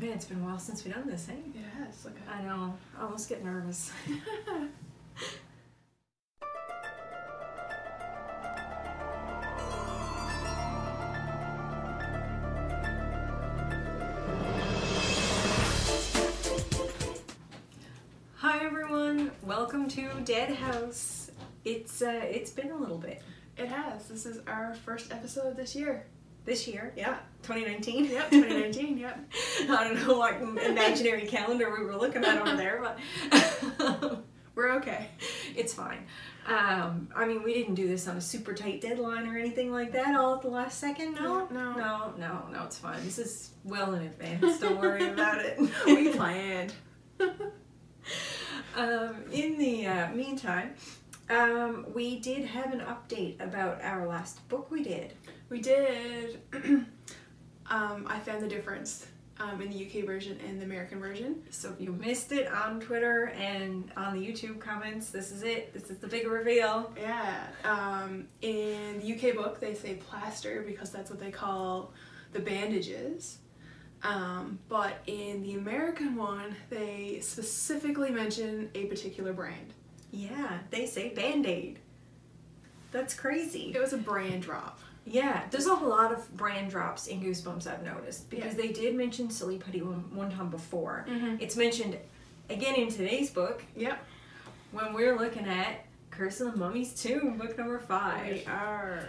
Man, it's been a while since we've done this, hey? It has. Look I know. I almost get nervous. Hi everyone, welcome to Dead House. It's uh, it's been a little bit It has. This is our first episode of this year. This year. Yeah, 2019. Yep, 2019. yep. I don't know what imaginary calendar we were looking at over there, but We're okay. it's fine. Um, I mean, we didn't do this on a super tight deadline or anything like that all at the last second. No, No, no. no, no, no. It's fine. This is well in advance. Don't worry about it. We planned. um, in the uh, meantime, um, we did have an update about our last book we did. We did. um, I found the difference um, in the UK version and the American version. So if you missed it on Twitter and on the YouTube comments, this is it. This is the big reveal. Yeah. Um, in the UK book, they say plaster because that's what they call the bandages. Um, but in the American one, they specifically mention a particular brand. Yeah, they say Band Aid. That's crazy. It was a brand drop. Yeah, there's a lot of brand drops in Goosebumps I've noticed because Yeah. they did mention Silly Putty one, one time before. Mhm. It's mentioned again in today's book Yep. when we're looking at Curse of the Mummy's Tomb, book number five. We are.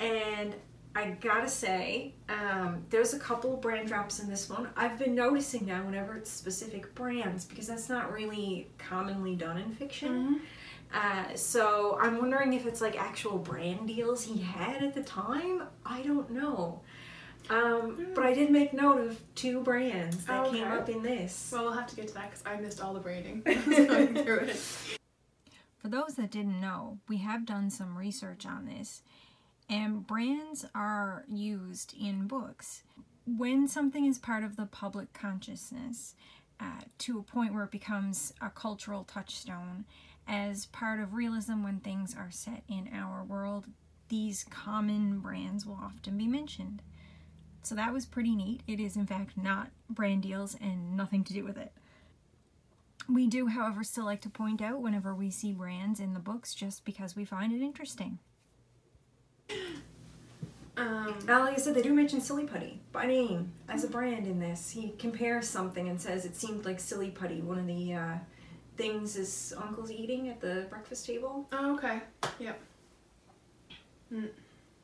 And I gotta say, um, there's a couple of brand drops in this one. I've been noticing now whenever it's specific brands because that's not really commonly done in fiction. Uh, so I'm wondering if it's like actual brand deals he had at the time. I don't know. Um, but I did make note of two brands that Okay. came up in this. Well, we'll have to get to that because I missed all the branding. I was going through it. For those that didn't know, we have done some research on this, and brands are used in books. When something is part of the public consciousness uh, to a point where it becomes a cultural touchstone, as part of realism when things are set in our world, these common brands will often be mentioned. So that was pretty neat. It is, in fact, not brand deals and nothing to do with it. We do, however, still like to point out whenever we see brands in the books just because we find it interesting. Um, Now, like I said, they do mention Silly Putty by name as a brand in this. He compares something and says it seemed like Silly Putty, one of the uh, things his uncle's eating at the breakfast table. oh, okay. Yep. Mm,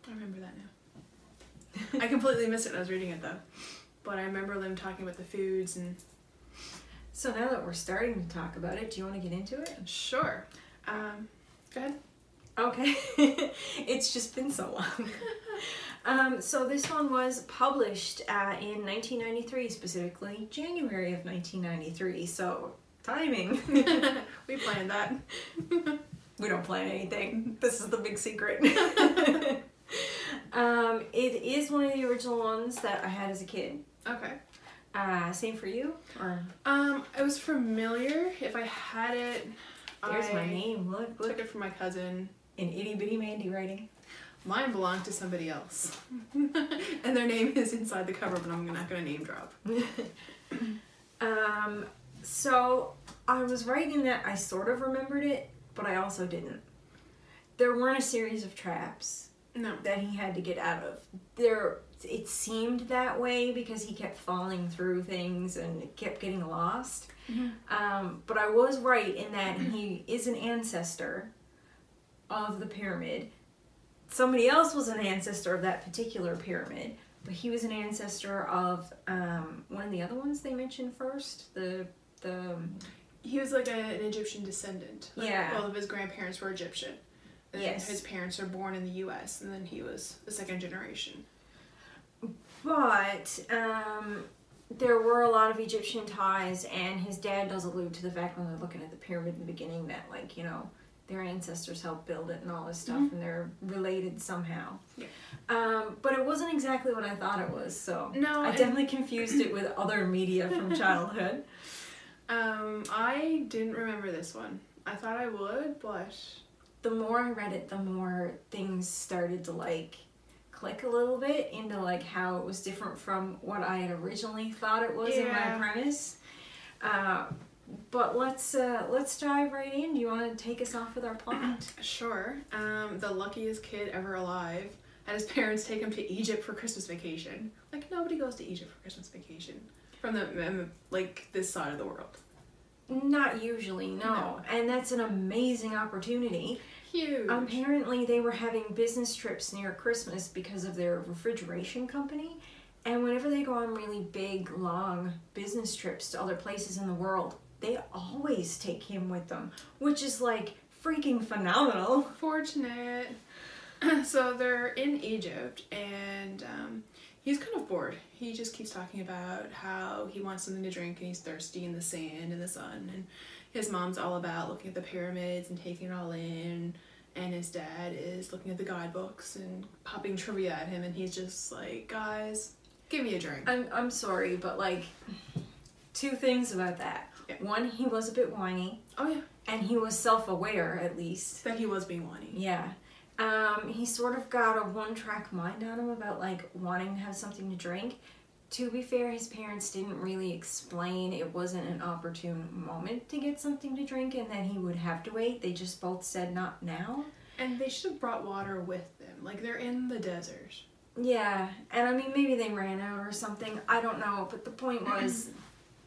I remember that now. I completely missed it when I was reading it though. But I remember them talking about the foods and So now that we're starting to talk about it, do you want to get into it? sure. Um, go ahead. Okay. it's just been so long. um, so this one was published uh, in 1993, specifically January of 1993. So timing. we planned that. we don't plan anything. This is the big secret. um, it is one of the original ones that I had as a kid. Okay. Uh, same for you? Or Um, I was familiar. If I had it, there's I my name. Look, look. Took it from my cousin. In itty bitty Mandy writing. Mine belonged to somebody else, and their name is inside the cover, but I'm not gonna name drop. Um, so I was writing that I sort of remembered it, but I also didn't. There weren't a series of traps No. that he had to get out of. There, it seemed that way because he kept falling through things and kept getting lost. Um, but I was right in that he is an ancestor of the pyramid. Somebody else was an ancestor of that particular pyramid, but he was an ancestor of um, one of the other ones they mentioned first. The the He was like a, an Egyptian descendant. Like, Yeah. All of his grandparents were Egyptian. And Yes. his parents are born in the U.S. and then he was the second generation. But um, there were a lot of Egyptian ties, and his dad does allude to the fact when they're looking at the pyramid in the beginning that, like, you know, their ancestors helped build it and all this stuff, and they're related somehow. Yeah. Um, but it wasn't exactly what I thought it was, so No, I definitely confused it with other media from childhood. Um, I didn't remember this one. I thought I would, but The more I read it, the more things started to like click a little bit into like how it was different from what I had originally thought it was in my premise. Uh, but let's uh, let's dive right in. Do you want to take us off with our plot? Sure. Um, the luckiest kid ever alive had his parents take him to Egypt for Christmas vacation. Like nobody goes to Egypt for Christmas vacation from the like this side of the world. Not usually, no. No. And that's an amazing opportunity. Huge. Apparently, they were having business trips near Christmas because of their refrigeration company. And whenever they go on really big, long business trips to other places in the world, they always take him with them, which is like freaking phenomenal. Fortunate. so they're in Egypt, and um, he's kind of bored. He just keeps talking about how he wants something to drink and he's thirsty in the sand and the sun. And his mom's all about looking at the pyramids and taking it all in. And his dad is looking at the guidebooks and popping trivia at him, and he's just like, guys, give me a drink. I'm, I'm sorry, but like, two things about that. Yeah. One, he was a bit whiny, Oh, yeah. and he was self aware at least. That he was being whiny. Yeah. Um, he sort of got a one track mind on him about like wanting to have something to drink. To be fair, his parents didn't really explain it wasn't an opportune moment to get something to drink and that he would have to wait. They just both said not now. And they should have brought water with them. Like, they're in the desert. Yeah, and I mean, maybe they ran out or something. I don't know, but the point was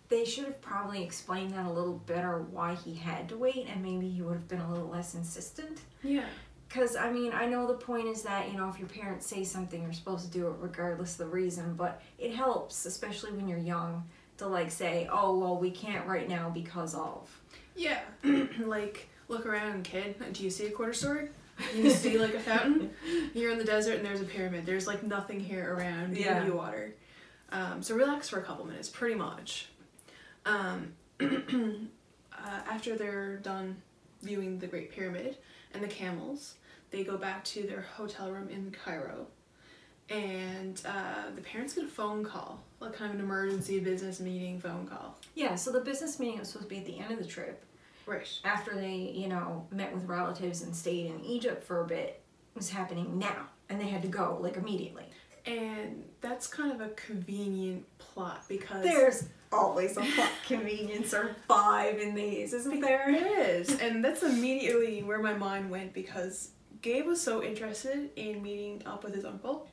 they should have probably explained that a little better why he had to wait and maybe he would have been a little less insistent. Yeah. Because, I mean, I know the point is that, you know, if your parents say something, you're supposed to do it regardless of the reason, but it helps, especially when you're young, to, like, say, oh, well, we can't right now because of. Yeah, like look around, kid. Do you see a quarter story? You see like a fountain? You're in the desert and there's a pyramid. There's like nothing here around to Yeah. you water. Um, so relax for a couple minutes, pretty much. Um, uh, after they're done viewing the Great Pyramid and the camels, they go back to their hotel room in Cairo. And uh, the parents get a phone call, like kind of an emergency business meeting phone call. Yeah, so the business meeting was supposed to be at the end of the trip. Right. After they, you know, met with relatives and stayed in Egypt for a bit, was happening now. And they had to go, like, immediately. And that's kind of a convenient plot because There's always a plot convenience or five in these, isn't there? there is, and that's immediately where my mind went because Gabe was so interested in meeting up with his uncle,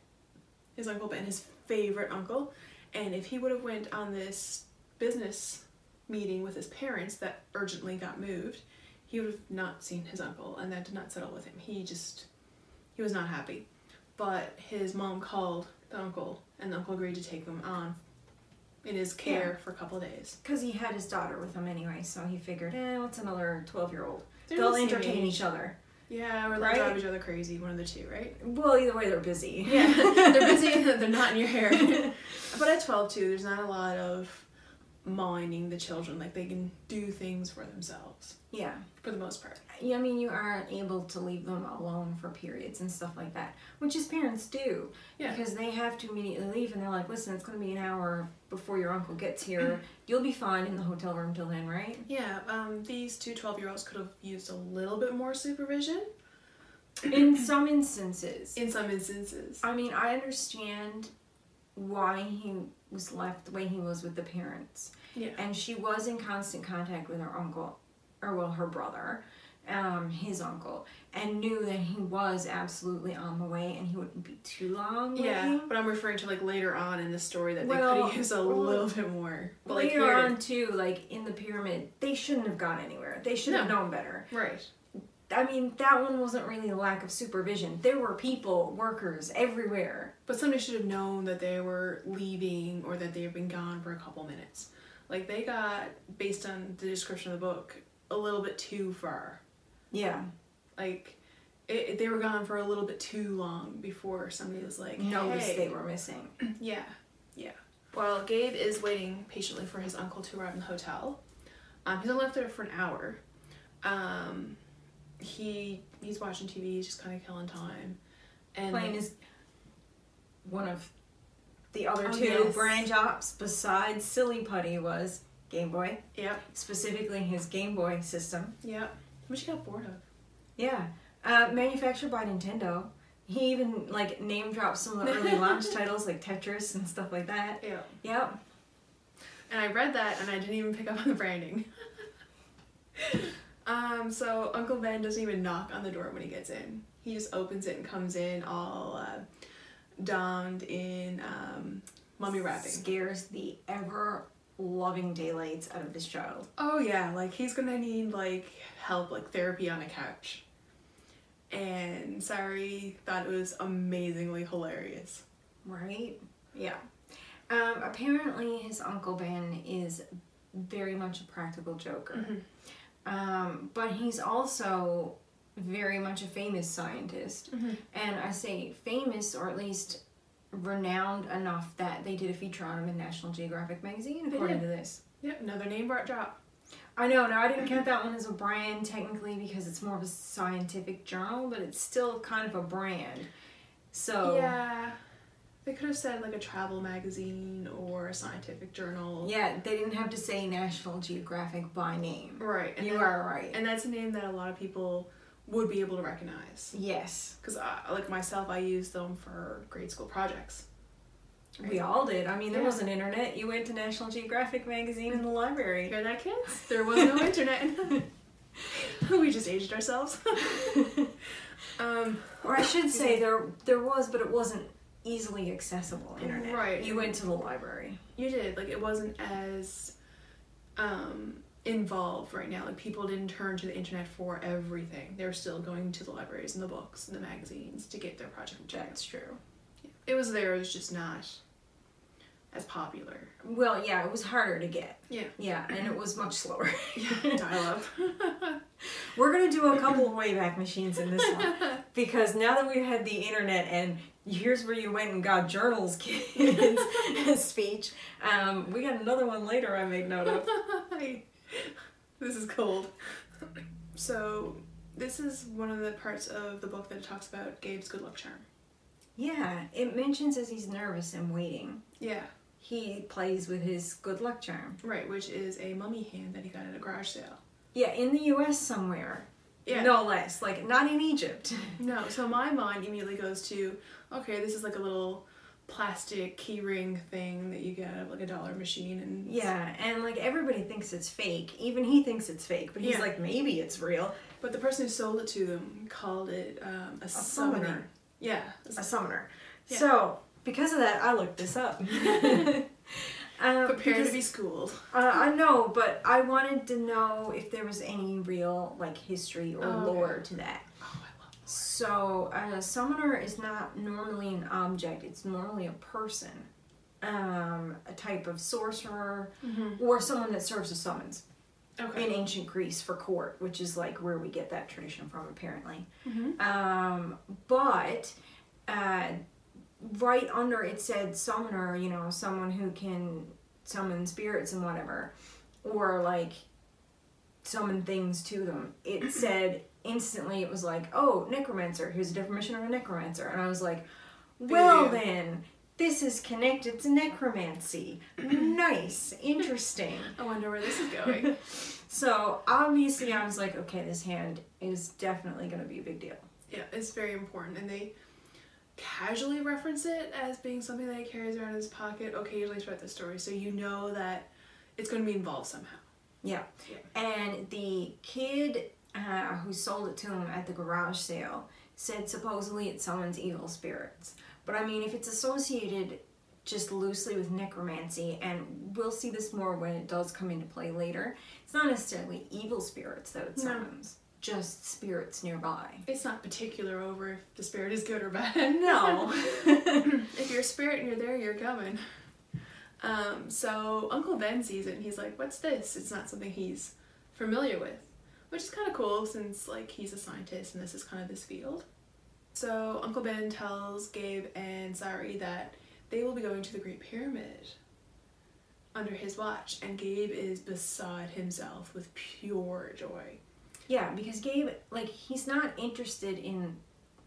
his uncle Ben, his favorite uncle, and if he would have went on this business meeting with his parents that urgently got moved, he would have not seen his uncle, and that did not settle with him. He just he was not happy, but his mom called the uncle, and the uncle agreed to take them on in his care for a couple of days. Because he had his daughter with him anyway, so he figured, eh, what's another 12 year old? They're They'll the entertain age. each other. Yeah, or they'll Right? drive each other crazy, one of the two, right? Well, either way, they're busy. Yeah, they're busy, they're not in your hair. but at 12, too, there's not a lot of minding the children. Like, they can do things for themselves, yeah. for the most part. I mean, you aren't able to leave them alone for periods and stuff like that, which is parents do. Yeah. Because they have to immediately leave, and they're like, listen, it's going to be an hour before your uncle gets here. You'll be fine in the hotel room till then, right? Yeah, um, these two 12 year olds could have used a little bit more supervision In some instances. in some instances. I mean, I understand why he was left the way he was with the parents. Yeah. And she was in constant contact with her uncle, or well, her brother, um, his uncle, and knew that he was absolutely on the way and he wouldn't be too long. Yeah, waiting. but I'm referring to like later on in the story that they Well, could have used a well, little bit more. But like Later here, on, too, like in the pyramid, they shouldn't have gone anywhere. They should have known better. right? I mean, that one wasn't really a lack of supervision. There were people, workers everywhere. But somebody should have known that they were leaving or that they had been gone for a couple minutes. Like they got, based on the description of the book, a little bit too far. Yeah. Like it, they were gone for a little bit too long before somebody was like, Noticed hey. they were missing. Yeah, yeah. While Gabe is waiting patiently for his uncle to arrive in the hotel. Um, he's only left there for an hour. Um, he he's watching TV, he's just kind of killing time. And Playing is one of the other Oh, two yes. branch ops besides Silly Putty was Game Boy, Yep, specifically his Game Boy system. yep. Which he got bored of. Yeah. Uh, manufactured by Nintendo. He even like name drops some of the early launch titles like Tetris and stuff like that. Yeah. Yep. And I read that and I didn't even pick up on the branding. um, so Uncle Ben doesn't even knock on the door when he gets in. He just opens it and comes in all uh, donned in um, mummy wrapping. Scares the ever loving daylights out of this child. Oh yeah, like he's gonna need like help, like therapy on a couch. And Sari thought it was amazingly hilarious. Right? Yeah. Um, apparently, his Uncle Ben is very much a practical joker. Um, but he's also very much a famous scientist. And I say famous, or at least renowned enough that they did a feature on him in National Geographic magazine, They according did. to this. Yep, another name brought drop. I know, now I didn't count that one as a brand technically because it's more of a scientific journal, but it's still kind of a brand. So, Yeah. They could have said like a travel magazine or a scientific journal. Yeah, they didn't have to say National Geographic by name. Right. And you that- are right. And that's a name that a lot of people would be able to recognize. yes, Because, like myself, I use them for grade school projects. we all did. I mean, there Yeah. wasn't internet. You went to National Geographic magazine in the library. Hear that, kids? There was no internet. we just aged ourselves. um, Or I should say there there was, but it wasn't easily accessible internet. Right. You went to the library. you did. Like, it wasn't as um, involved right now. Like, people didn't turn to the internet for everything. They were still going to the libraries and the books and the magazines to get their project material. That's true. It was there, it was just not as popular. Well, yeah, it was harder to get. Yeah. Yeah, and it was much slower. Dial up. We're gonna do a couple of Wayback Machines in this one because now that we've had the internet and here's where you went and got journals kids speech, um, we got another one later I made note of. this is cold. So, this is one of the parts of the book that talks about Gabe's good luck charm. Yeah, it mentions as he's nervous and waiting, Yeah, he plays with his good luck charm. right, which is a mummy hand that he got at a garage sale. Yeah, in the U.S. somewhere, Yeah. no less. Like not in Egypt. No, so my mind immediately goes to, okay, this is like a little plastic keyring thing that you get out of like a dollar machine and Yeah, and like everybody thinks it's fake. Even he thinks it's fake, but he's Yeah. like, maybe it's real. But the person who sold it to them called it um, a, A summoner. summoner. Yeah. a summoner. Yeah. So because of that, I looked this up. um, Prepare because, to be schooled. Uh, I know, but I wanted to know if there was any real like history or Oh, okay. lore to that. Oh, So a summoner is not normally an object; it's normally a person, um, a type of sorcerer, or someone that serves a summons Okay. in ancient Greece for court, which is like where we get that tradition from, apparently. Mhm. Um, but uh, right under it said summoner, you know, someone who can summon spirits and whatever, or like summon things to them. It said instantly, it was like, oh, necromancer. Here's a definition of a necromancer, and I was like, well Boo. then. This is connected to necromancy. nice, interesting. I wonder where this is going. So obviously, I was like, okay, this hand is definitely going to be a big deal. yeah, it's very important, and they casually reference it as being something that he carries around in his pocket occasionally throughout the story, so you know that it's going to be involved somehow. Yeah. Yeah. And the kid uh, who sold it to him at the garage sale said supposedly it summons evil spirits. But I mean, if it's associated just loosely with necromancy, and we'll see this more when it does come into play later, it's not necessarily evil spirits that it No. summons, just spirits nearby. It's not particular over if the spirit is good or bad. No. if you're a spirit and you're there, you're coming. Um, so Uncle Ben sees it and he's like, "What's this?" It's not something he's familiar with, which is kind of cool since like he's a scientist and this is kind of his field. So Uncle Ben tells Gabe and Sari that they will be going to the Great Pyramid under his watch, and Gabe is beside himself with pure joy. Yeah, because Gabe, like, he's not interested in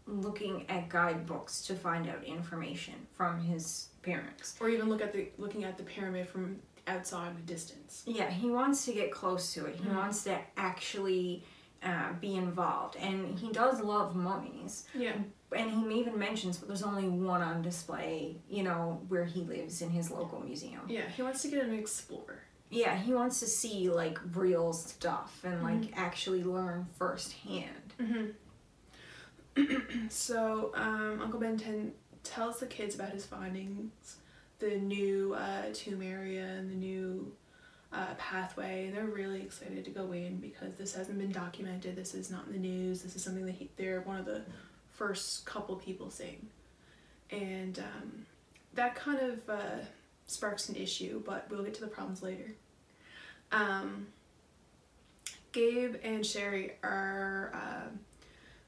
looking at guidebooks to find out information from his parents. Or even look at the looking at the pyramid from outside the distance. Yeah, he wants to get close to it. He Mhm. wants to actually uh, be involved. And he does love mummies. Yeah. and he even mentions, but there's only one on display, you know, where he lives in his local museum. Yeah, he wants to get an explorer. Yeah, he wants to see like real stuff and like actually learn firsthand. Mm-hmm. so um, Uncle Ben ten- tells the kids about his findings, the new uh, tomb area and the new uh, pathway, and they're really excited to go in because this hasn't been documented. This is not in the news. This is something that he, they're one of the first couple people seeing, and um, that kind of uh, sparks an issue. But we'll get to the problems later. Um, Gabe and Sherry are uh,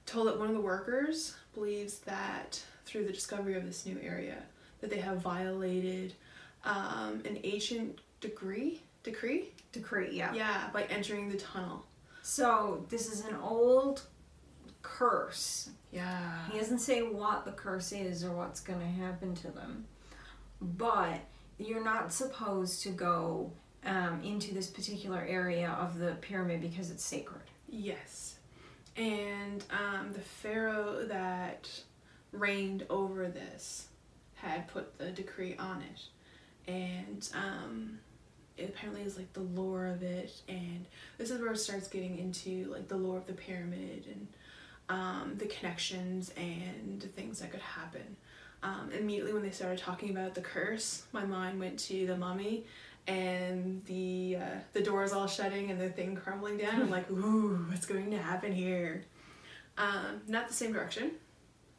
told that one of the workers believes that through the discovery of this new area that they have violated um, an ancient decree decree Decree, yeah. yeah by entering the tunnel So this is an old curse. yeah He doesn't say what the curse is or what's going to happen to them, but you're not supposed to go um, into this particular area of the pyramid because it's sacred. yes and um, the pharaoh that reigned over this had put the decree on it. And um, it apparently is like the lore of it and this is where it starts getting into like the lore of the pyramid and um, the connections and things that could happen. Um, immediately when they started talking about the curse my mind went to the mummy and the uh, the doors all shutting and the thing crumbling down. I'm like ooh what's going to happen here? Um, not the same direction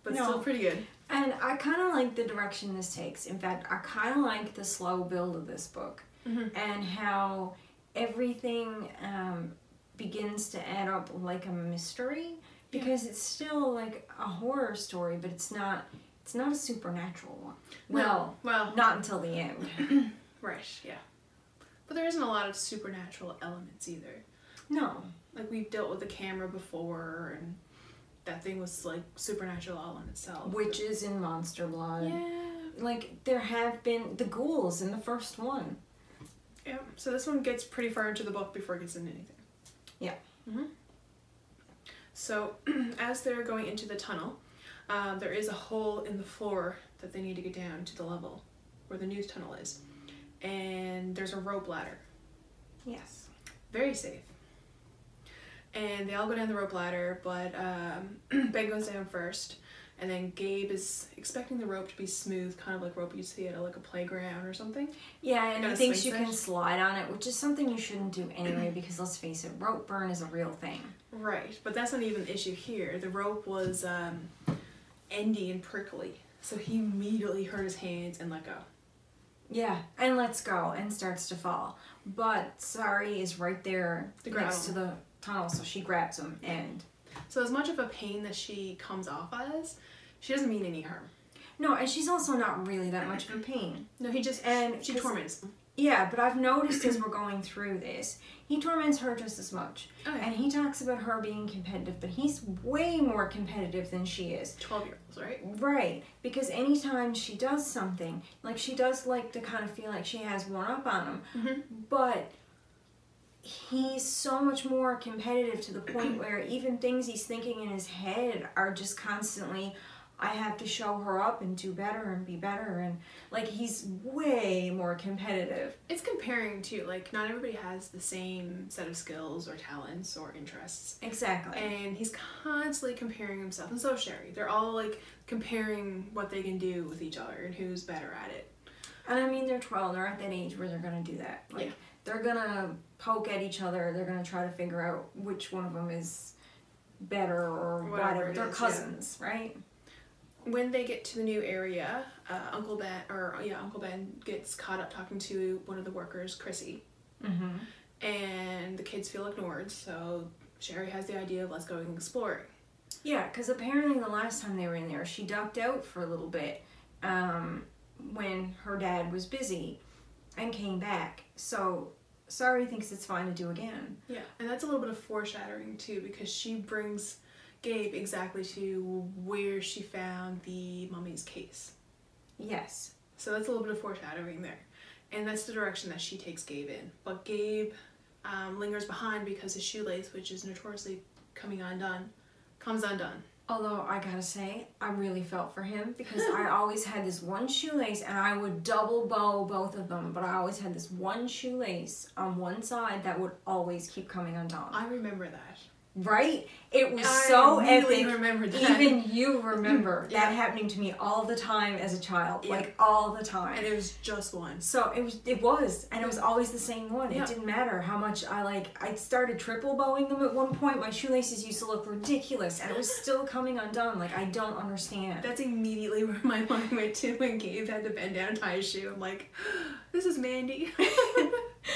but No. still pretty good And I kind of like the direction this takes. In fact, I kind of like the slow build of this book Mhm. and how everything um, begins to add up like a mystery because it's still like a horror story, but it's not. It's not a supernatural one. Well, well not until the end. right yeah but there isn't a lot of supernatural elements either No, like we've dealt with the camera before and that thing was like supernatural all in itself witches in Monster Blood. yeah Like there have been the ghouls in the first one. yeah so this one gets pretty far into the book before it gets into anything Yeah. hmm so as they're going into the tunnel um, there is a hole in the floor that they need to get down to the level where the news tunnel is and there's a rope ladder Yes. very safe. And they all go down the rope ladder, but um, Ben goes down first, and then Gabe is expecting the rope to be smooth, kind of like rope you see at like a playground or something. Yeah, and he thinks you can slide on it, which is something you shouldn't do anyway because let's face it, rope burn is a real thing. Right, but that's not even the issue here. The rope was um, endy and prickly, so he immediately hurt his hands and let go. Yeah, and let's go and starts to fall. But Sari is right there grab next to the tunnel, so she grabs him and So as much of a pain that she comes off as, she doesn't mean any harm. no, and she's also not really that much of a pain. No, he just And she torments. Yeah, but I've noticed as we're going through this, he torments her just as much. Oh, yeah. And he talks about her being competitive, but he's way more competitive than she is. Twelve year olds, right? Right, because anytime she does something, like she does like to kind of feel like she has one up on him, Mhm. but he's so much more competitive to the point where even things he's thinking in his head are just constantly I have to show her up and do better and be better and like he's way more competitive. It's comparing to like not everybody has the same set of skills or talents or interests. Exactly. And he's constantly comparing himself, and so Sherry. They're all like comparing what they can do with each other and who's better at it. And I mean, they're 12, they're at that age where they're gonna do that. Like, Yeah. They're gonna poke at each other, they're gonna try to figure out which one of them is better or Whatever whatever. They're is, yeah. cousins, right? When they get to the new area, uh, Uncle Ben or yeah, Uncle Ben gets caught up talking to one of the workers, Chrissy, Mm-hmm. and the kids feel ignored. So Sherry has the idea of let's go and explore. Yeah, because apparently the last time they were in there, she ducked out for a little bit um, when her dad was busy and came back. So Sari thinks it's fine to do again. Yeah, and that's a little bit of foreshadowing too, because she brings Gabe exactly to where she found the mummy's case. Yes. So that's a little bit of foreshadowing there. And that's the direction that she takes Gabe in. But Gabe um, lingers behind because his shoelace, which is notoriously coming undone, comes undone. Although I gotta say, I really felt for him because I always had this one shoelace and I would double bow both of them, but I always had this one shoelace on one side that would always keep coming undone. I remember that. Right? It was I so really epic. remember that. Even you remember Yeah. that happening to me all the time as a child, Yeah. like all the time. and it was just one. So it was, it was, and it was always the same one. Yeah. It didn't matter how much I like. I started triple bowing them at one point. My shoelaces used to look ridiculous, and it was still coming undone. Like I don't understand. That's immediately where my mind went to when Gabe had to bend down and tie his shoe. I'm like, this is Mandy.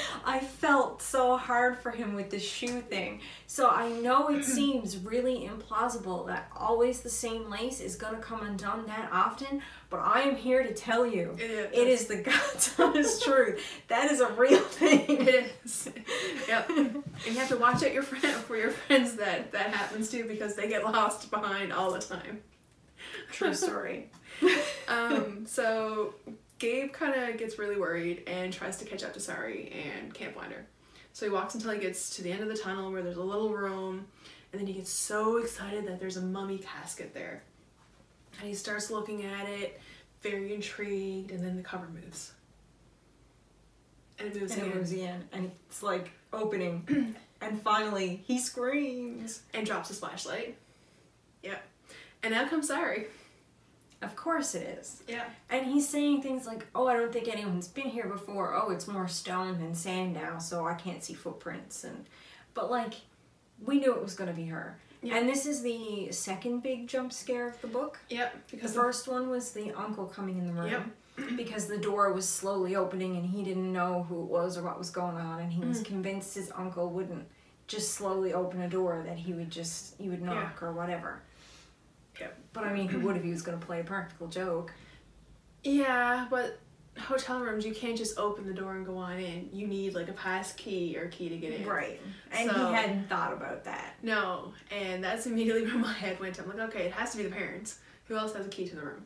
I felt so hard for him with this shoe thing. So I know it seems really implausible that always the same lace is gonna come undone that often, but I am here to tell you. It is. It is the God's honest truth. That is a real thing. It is. Yep. And you have to watch out your friend for your friends that that happens to because they get lost behind all the time. True story. Um, so Gabe kind of gets really worried and tries to catch up to Sari and can't find her. So he walks until he gets to the end of the tunnel where there's a little room, and then he gets so excited that there's a mummy casket there. And he starts looking at it, very intrigued, and then the cover moves. And it moves And it moves in, and it's like opening, and finally he screams. and drops his flashlight. Yep. And now comes Sari. Of course it is. Yeah. And he's saying things like, "Oh, I don't think anyone's been here before. Oh, it's more stone than sand now, so I can't see footprints." And but like, we knew it was going to be her. Yeah. And this is the second big jump scare of the book. Yep. The Because first one was the uncle coming in the room because the door was slowly opening and he didn't know who it was or what was going on, and he was mm-hmm. convinced his uncle wouldn't just slowly open a door that he would just he would knock or whatever. But I mean, he would if he was going to play a practical joke. Yeah, but hotel rooms you can't just open the door and go on in. You need like a pass key or key to get in. Right. And So- he hadn't thought about that. No, and that's immediately where my head went. I'm like, okay, it has to be the parents. Who else has a key to the room?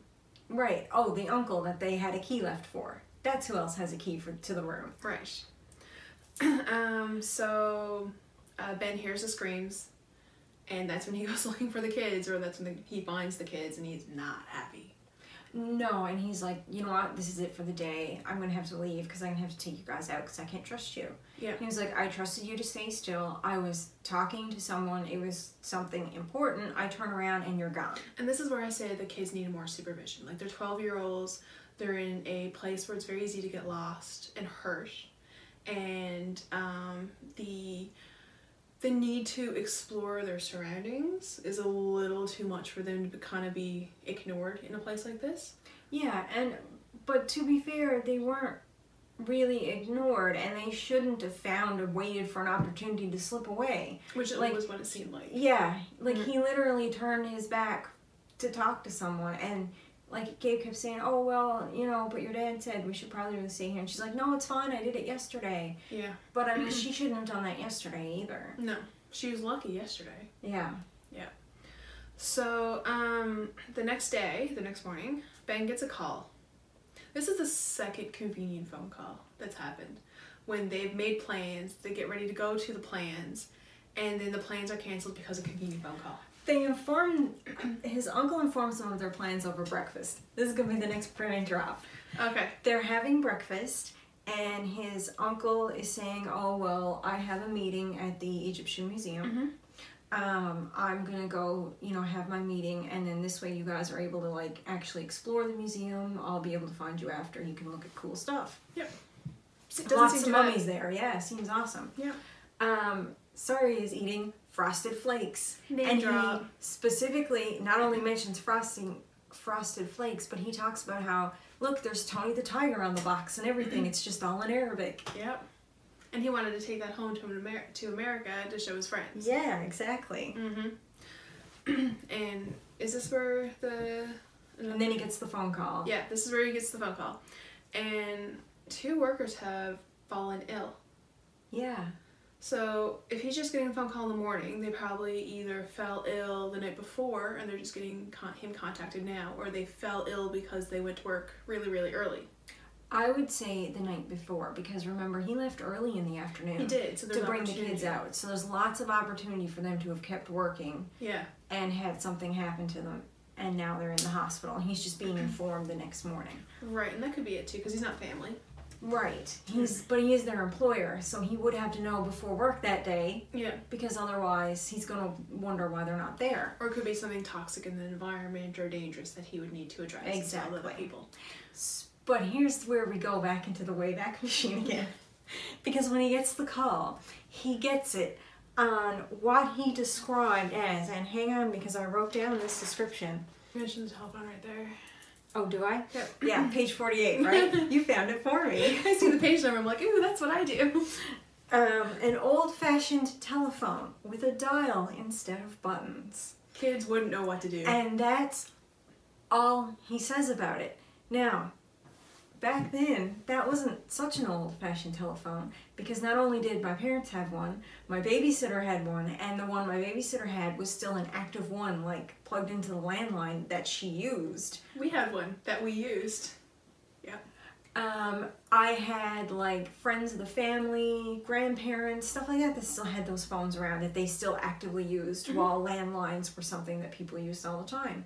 Right. Oh, the uncle that they had a key left for. That's who else has a key for to the room. Right. um. So uh, Ben hears the screams, and that's when he goes looking for the kids, or that's when the, he finds the kids, and he's not happy. No, and he's like, you know what? This is it for the day. I'm gonna have to leave because I'm gonna have to take you guys out because I can't trust you. Yeah. He was like, I trusted you to stay still. I was talking to someone. It was something important. I turn around and you're gone. And this is where I say the kids need more supervision. Like they're 12 year olds, they're in a place where it's very easy to get lost and hurt. And um, the the need to explore their surroundings is a little too much for them to kind of be ignored in a place like this. Yeah, and but to be fair, they weren't really ignored, and they shouldn't have found or waited for an opportunity to slip away. Which Like- was what it seemed like. Yeah, like Mhm. he literally turned his back to talk to someone, and like Gabe kept saying, "Oh well, you know, but your dad said we should probably really stay here," and she's like, "No, it's fine. I did it yesterday." Yeah. But I mean, she shouldn't have done that yesterday either. No. She was lucky yesterday. Yeah. Yeah. So, um, the next day, the next morning, Ben gets a call. This is the second convenient phone call that's happened. When they've made plans, they get ready to go to the plans, and then the plans are canceled because of convenient phone call. They inform his uncle informs them of their plans over breakfast. This is gonna be the next printing drop. Okay. They're having breakfast, and his uncle is saying, "Oh well, I have a meeting at the Egyptian Museum. Um, I'm gonna go, you know, have my meeting, and then this way you guys are able to like actually explore the museum. I'll be able to find you after. You can look at cool stuff. Yep. doesn't Lots seem of bad. mummies there. Yeah, seems awesome. Yeah. Um, Sari is eating frosted flakes, Name and drop. he specifically not only mentions frosting frosted flakes, but he talks about how look, there's Tony the Tiger on the box and everything. it's just all in Arabic. Yep. And he wanted to take that home to Amer- to America to show his friends. Yeah, exactly. Mm-hmm. and is this where the? And then he gets the phone call. Yeah, this is where he gets the phone call, and two workers have fallen ill. Yeah. So if he's just getting a phone call in the morning, they probably either fell ill the night before and they're just getting con- him contacted now, or they fell ill because they went to work really, really early. I would say the night before because remember he left early in the afternoon. He did, so to bring the kids out. So there's lots of opportunity for them to have kept working Yeah. and had something happen to them, and now they're in the hospital. And he's just being informed the next morning. Right, and that could be it too, because he's not family. Right. He's but he is their employer, so he would have to know before work that day Yeah. because otherwise he's gonna wonder why they're not there. Or it could be something toxic in the environment or dangerous that he would need to address. to tell other people. But here's where we go back into the Wayback Machine again. because when he gets the call, he gets it on what he described as, and hang on because I wrote down this description. Mention the telephone right there. Oh, do I? Yeah, page 48, right? you found it for me. I see the page number. I'm like, ooh, that's what I do. Um, an old fashioned telephone with a dial instead of buttons. Kids wouldn't know what to do. And that's all he says about it. Now, back then, that wasn't such an old fashioned telephone because not only did my parents have one, my babysitter had one, and the one my babysitter had was still an active one, like plugged into the landline that she used. we had one that we used. Um, I had like friends of the family, grandparents, stuff like that that still had those phones around that they still actively used while landlines were something that people used all the time.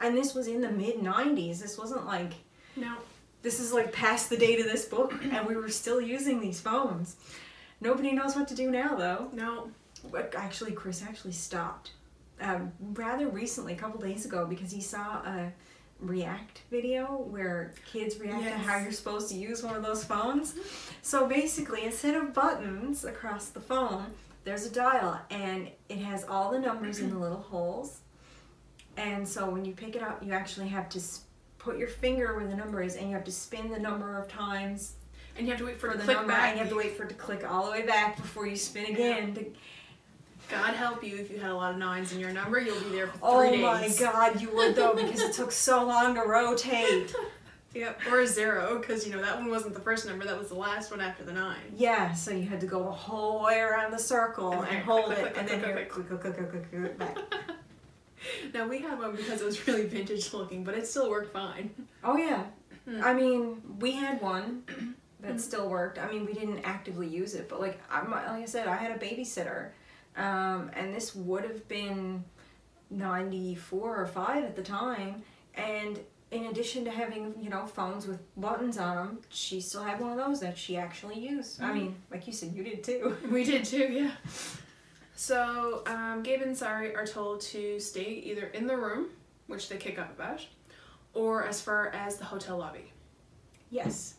And this was in the mid 90s. This wasn't like, No. This is like past the date of this book, and we were still using these phones. Nobody knows what to do now, though. No. Actually, Chris actually stopped um, rather recently, a couple days ago, because he saw a React video where kids react to how you're supposed to use one of those phones. So basically, instead of buttons across the phone, there's a dial, and it has all the numbers in the little holes. And so when you pick it up, you actually have to s- put your finger where the number is, and you have to spin the number of times And you have to wait for, for the click number, back. and you have to wait for it to click all the way back before you spin again. To, God help you if you had a lot of nines in your number. You'll be there for oh three my god, you would though, because it took so long to rotate. Yep. Or a zero, because you know that one wasn't the first number. That was the last one after the nine. Yeah, so you had to go the whole way around the circle And and, then hold click, it, click, and click, then click, you're click, click, click, click, click, click, back. Now we had one because it was really vintage looking, but it still worked fine. Oh yeah, Hmm. I mean, we had one that Hmm. still worked. I mean, we didn't actively use it, but like I, like I said, I had a babysitter, um, and this would have been ninety four or five at the time, and in addition to having you know phones with buttons on them, she still had one of those that she actually used. I Mhm. mean, like you said, you did too. We did too, yeah. So um, Gabe and Sari are told to stay either in the room, which they kick up about, or as far as the hotel lobby. Yes.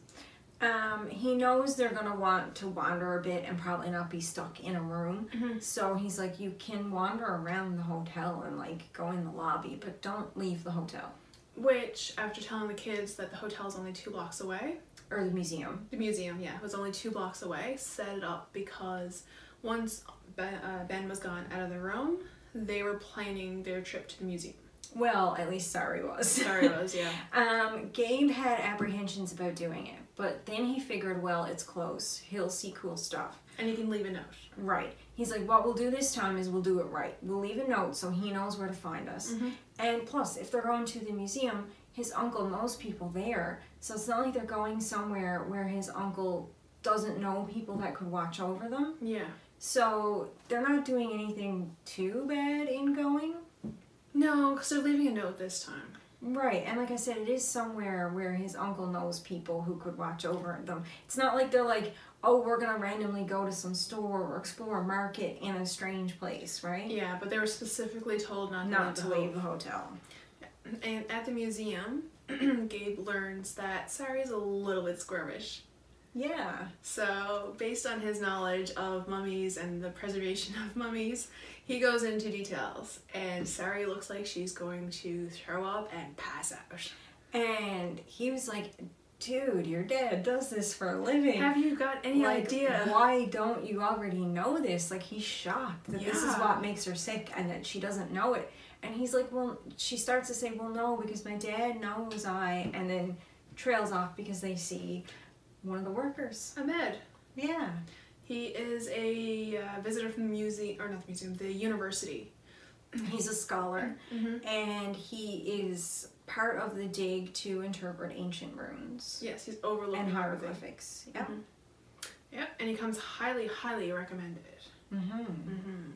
Um, he knows they're gonna want to wander a bit and probably not be stuck in a room. Mhm. So he's like, you can wander around the hotel and like go in the lobby, but don't leave the hotel Which, after telling the kids that the hotel is only two blocks away, or the museum. the museum, yeah, was only two blocks away, set it up because once Ben, uh, ben was gone out of the room, they were planning their trip to the museum. Well, at least Sari was. Sari, was, yeah. um, Gabe had apprehensions about doing it, but then he figured, well, it's close. He'll see cool stuff. And he can leave a note. Right. He's like, what we'll do this time is we'll do it right. We'll leave a note so he knows where to find us. Mhm. And plus, if they're going to the museum, his uncle knows people there. So it's not like they're going somewhere where his uncle doesn't know people that could watch over them. Yeah. So they're not doing anything too bad in going. No, because they're leaving a note this time. Right, and like I said, it is somewhere where his uncle knows people who could watch over them. It's not like they're like, oh, we're gonna randomly go to some store or explore a market in a strange place, right? Yeah, but they were specifically told not to Not leave to the leave the hotel. hotel. And at the museum, Gabe learns that Sari is a little bit squirmish. Yeah. So, based on his knowledge of mummies and the preservation of mummies, he goes into details. And Sari looks like she's going to throw up and pass out. And he was like, dude, your dad does this for a living. Have you got any like, idea? Why don't you already know this? Like, he's shocked that this is what makes her sick and that she doesn't know it. And he's like, well, she starts to say, well, no, because my dad knows I, and then trails off because they see one of the workers. Ahmed. Yeah. He is a uh, visitor from the museum, or not the museum, the university. He's a scholar. Mm-hmm. and he is part of the dig to interpret ancient runes Yes, he's overlooking and hieroglyphics. Yep. Mhm. Yeah, and he comes highly, highly recommended. Mm-hmm. Mm-hmm.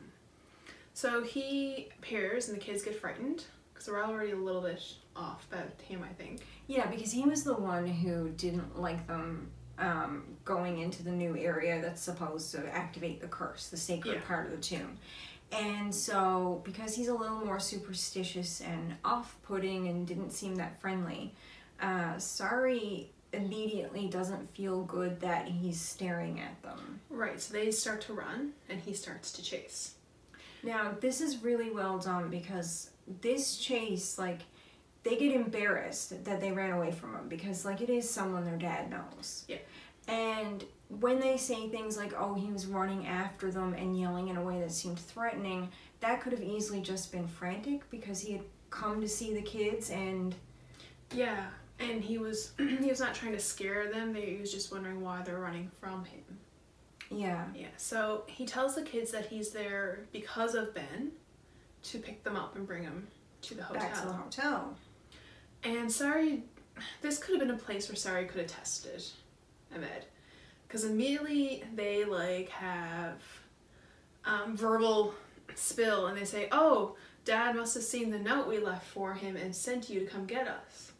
So he appears, and the kids get frightened because they're already a little bit off about him, I think. Yeah, because he was the one who didn't like them um, going into the new area that's supposed to activate the curse, the sacred Yeah. part of the tomb. And so, because he's a little more superstitious and off putting and didn't seem that friendly, uh, Sari immediately doesn't feel good that he's staring at them. Right, so they start to run, and he starts to chase. Now, this is really well done because this chase, like, they get embarrassed that they ran away from him because, like, it is someone their dad knows. Yeah. And when they say things like, oh, he was running after them and yelling in a way that seemed threatening, that could have easily just been frantic because he had come to see the kids and. Yeah, and he was he was not trying to scare them. They, he was just wondering why they're running from him. Yeah. Yeah, so he tells the kids that he's there because of Ben to pick them up and bring them to the hotel. Back to the hotel. And Sari, this could have been a place where Sari could have tested Ahmed. Because immediately they like have um, verbal spill and they say, oh, dad must have seen the note we left for him and sent you to come get us.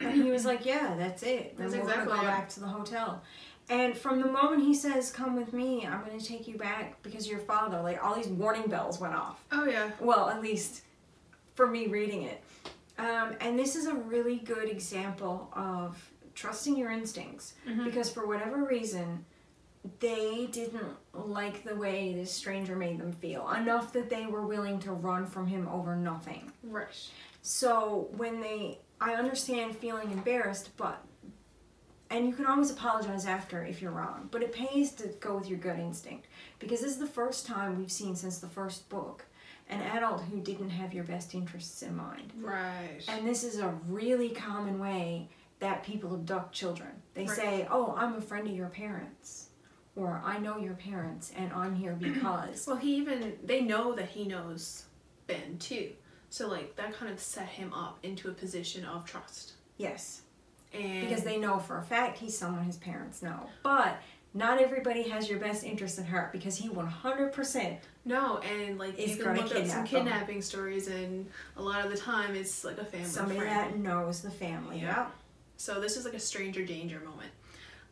And he was like, "Yeah, that's it. That's and we're exactly gonna go it. back to the hotel." And from the moment he says, "Come with me," I'm gonna take you back because your father. Like all these warning bells went off. Oh, yeah. Well, at least for me reading it. Um, and this is a really good example of trusting your instincts Mhm. because for whatever reason, they didn't like the way this stranger made them feel enough that they were willing to run from him over nothing. Right. So when they, I understand feeling embarrassed, but, and you can always apologize after if you're wrong, but it pays to go with your gut instinct because this is the first time we've seen since the first book an adult who didn't have your best interests in mind. Right. And this is a really common way that people abduct children. They Right. say, "Oh, I'm a friend of your parents." Or I know your parents and I'm here because Well, he even, they know that he knows Ben too. So, like, that kind of set him up into a position of trust. yes, And because they know for a fact he's someone his parents know. But not everybody has your best interest at heart because he 100% No, and like Is you can look up some kidnap them. kidnapping stories, and a lot of the time it's like a family somebody friend. that knows the family. Yeah. So this is like a stranger danger moment.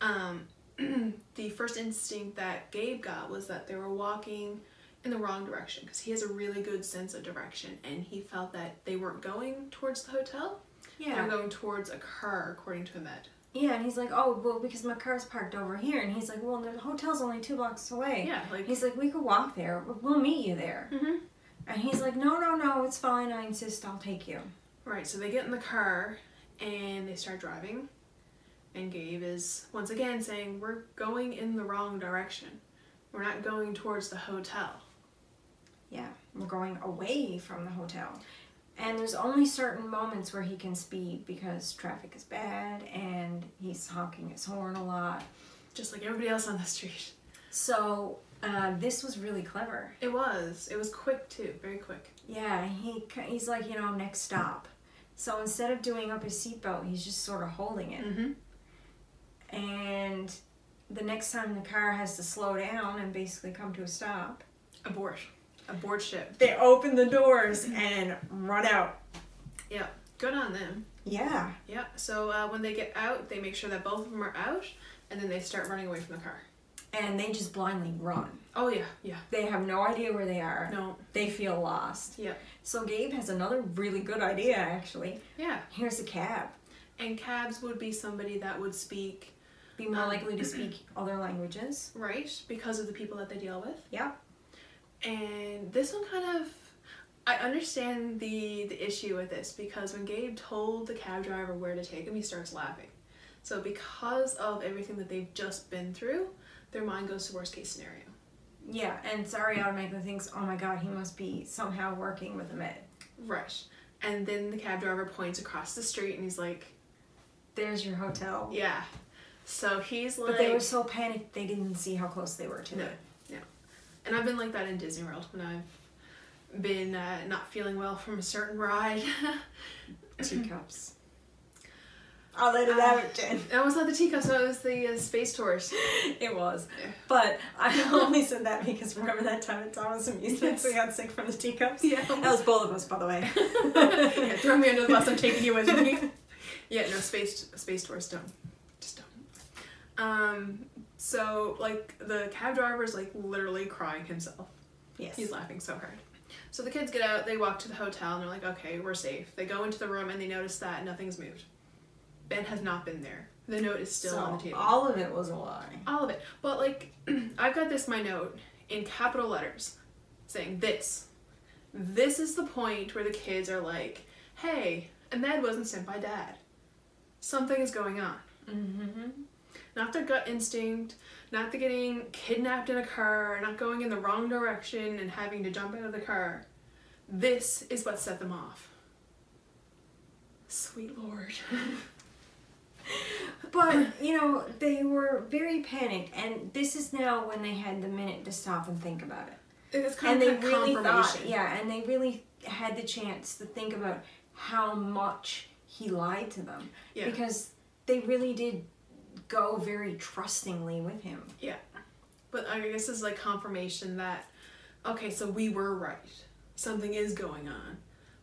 Um, the first instinct that Gabe got was that they were walking in the wrong direction because he has a really good sense of direction, and he felt that they weren't going towards the hotel. Yeah. They were going towards a car, according to Ahmed. Yeah, and he's like, "Oh, well, because my car's parked over here." And he's like, "Well, the hotel's only 2 blocks away." Yeah, like He's like, "We could walk there. We'll meet you there." Mhm. And he's like, "No, no, no, it's fine. I insist. I'll take you." Right, so they get in the car and they start driving. And Gabe is once again saying, We're going in the wrong direction. We're not going towards the hotel. Yeah, we're going away from the hotel. And there's only certain moments where he can speed because traffic is bad and he's honking his horn a lot. Just like everybody else on the street. So, uh, this was really clever. It was. It was quick too, very quick. Yeah, he he's like, you know, next stop. So instead of doing up his seatbelt, he's just sort of holding it. Mm-hmm. And the next time the car has to slow down and basically come to a stop, Abort. Abort ship. they open the doors and run out. Yeah, good on them. Yeah. Yeah, so uh, when they get out, they make sure that both of them are out, and then they start running away from the car. And they just blindly run. Oh, yeah, yeah. They have no idea where they are. No. They feel lost. Yeah. So Gabe has another really good idea actually. Yeah. Here's a cab. And cabs would be somebody that would speak, Be more Um, likely to speak other languages. right, because of the people that they deal with. Yeah. And this one kind of I understand the the issue with this because when Gabe told the cab driver where to take him, he starts laughing. So because of everything that they've just been through, their mind goes to worst case scenario. Yeah, and Sari automatically thinks, oh my god, he must be somehow working with Ahmed. Right. And then the cab driver points across the street and he's like, There's your hotel. Yeah. So he's like But they were so panicked they didn't see how close they were to No. it. And I've been like that in Disney World when I've been uh, not feeling well from a certain ride. Teacups. I'll let it Uh, out, Jen. that was not the teacups, that was the uh, space tours. It was. Yeah. But I only said that because remember that time at Thomas Amusements we got sick from the teacups? Yeah. That was both of us, by the way. yeah, throw me under the bus. I'm taking you with me. yeah, no space space tours don't, just don't. Um, so like the cab driver is like literally crying himself. Yes. He's laughing so hard. So the kids get out. They walk to the hotel and they're like, okay, we're safe. They go into the room and they notice that nothing's moved. Ben has not been there. The note is still so on the table. all of it was a lie. All of it. But like, I've got this my note in capital letters, saying this. This is the point where the kids are like, "Hey, Ahmed wasn't sent by dad. Something is going on." Mm-hmm. Not their gut instinct, not the getting kidnapped in a car, not going in the wrong direction and having to jump out of the car. This is what set them off. Sweet lord. But, you know, they were very panicked, and this is now when they had the minute to stop and think about it. It's and kind they of really thought, yeah, and they really had the chance to think about how much he lied to them. Yeah. Because they really did go very trustingly with him. Yeah. But I guess it's like confirmation that, okay, so we were right. Something is going on.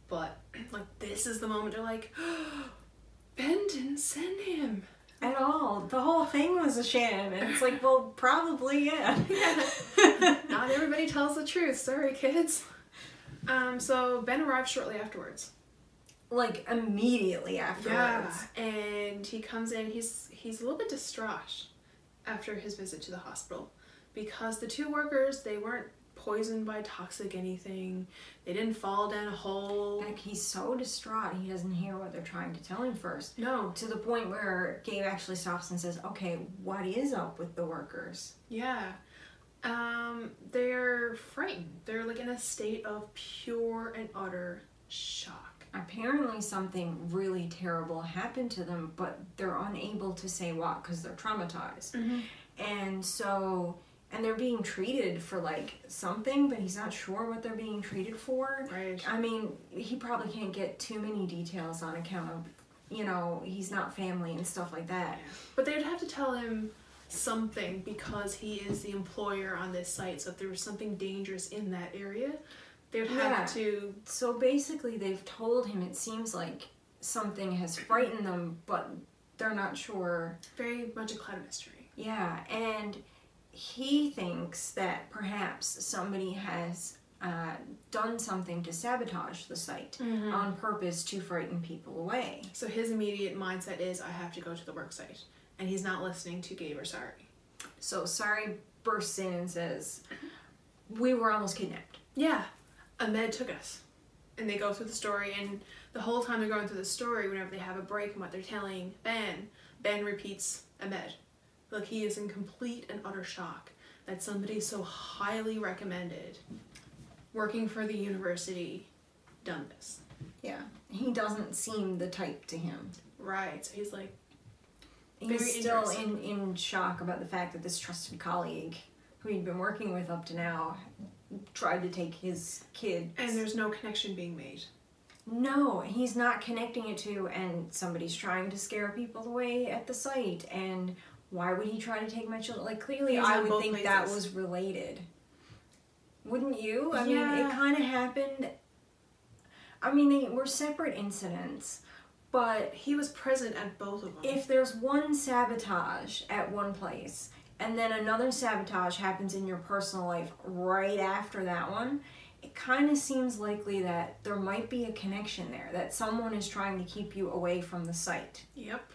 But, like, this is the moment you're like, Ben didn't send him. At all. The whole thing was a sham, and it's like, well, probably, yeah. Not everybody tells the truth. Sorry, kids. Um, so Ben arrives shortly afterwards. like, immediately afterwards. Yeah, and he comes in. He's he's a little bit distraught after his visit to the hospital because the two workers they weren't poisoned by toxic anything. They didn't fall down a hole. Like, he's so distraught, he doesn't hear what they're trying to tell him first. No. To the point where Gabe actually stops and says, okay, what is up with the workers? Yeah. Um, they're frightened. They're like in a state of pure and utter shock. Apparently, something really terrible happened to them, but they're unable to say what because they're traumatized. Mm-hmm. And so, and they're being treated for like something, but he's not sure what they're being treated for. Right. I mean, he probably can't get too many details on account of, you know, he's not family and stuff like that. But they would have to tell him something because he is the employer on this site. So if there was something dangerous in that area, they would have Yeah. to. So basically, they've told him it seems like something has frightened them, but they're not sure. Very much a cloud of mystery. Yeah, and he thinks that perhaps somebody has uh, done something to sabotage the site on purpose to frighten people away. So his immediate mindset is, I have to go to the work site. And he's not listening to Gabe or Sari. So Sari bursts in and says, We were almost kidnapped. Yeah, Ahmed took us. And they go through the story, and the whole time they're going through the story, whenever they have a break in what they're telling Ben, Ben repeats Ahmed. Like he is in complete and utter shock that somebody so highly recommended, working for the university, done this. Yeah. He doesn't seem the type to him. Right. So he's like, He's still in, in shock about the fact that this trusted colleague who he'd been working with up to now tried to take his kid. and there's no connection being made. No, he's not connecting it to, and somebody's trying to scare people away at the site. And why would he try to take my children? Like, clearly, I would think that was related. Wouldn't you? I mean, Yeah. it kind of happened. I mean, they were separate incidents, but He was present at both of them. if there's one sabotage at one place and then another sabotage happens in your personal life right after that one, it kind of seems likely that there might be a connection there, that someone is trying to keep you away from the site. yep.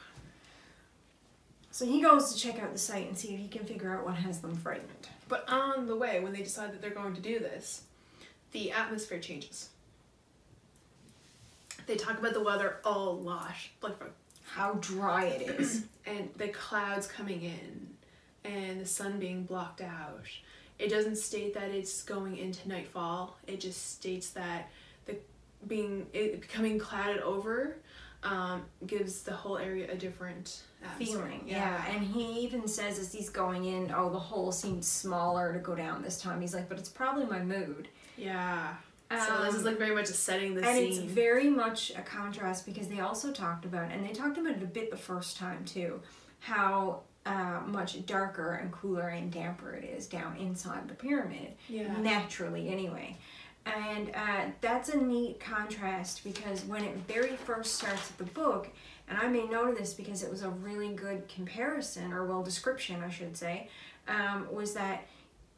So he goes to check out the site and see if he can figure out what has them frightened. But on the way, when they decide that they're going to do this, the atmosphere changes. They talk about the weather a lot, like How dry it is. and the clouds coming in, and the sun being blocked out. It doesn't state that it's going into nightfall. It just states that the being it becoming clouded over um, gives the whole area a different atmosphere. feeling. Yeah. and he even says as he's going in, oh, the hole seems smaller to go down this time. He's like, but it's probably my mood. Yeah. so this is Um, like very much a setting the and scene. it's very much a contrast because they also talked about and they talked about it a bit the first time too how uh, much darker and cooler and damper it is down inside the pyramid yeah. naturally anyway and uh, that's a neat contrast because when it very first starts the book and i made note of this because it was a really good comparison or well description i should say um, was that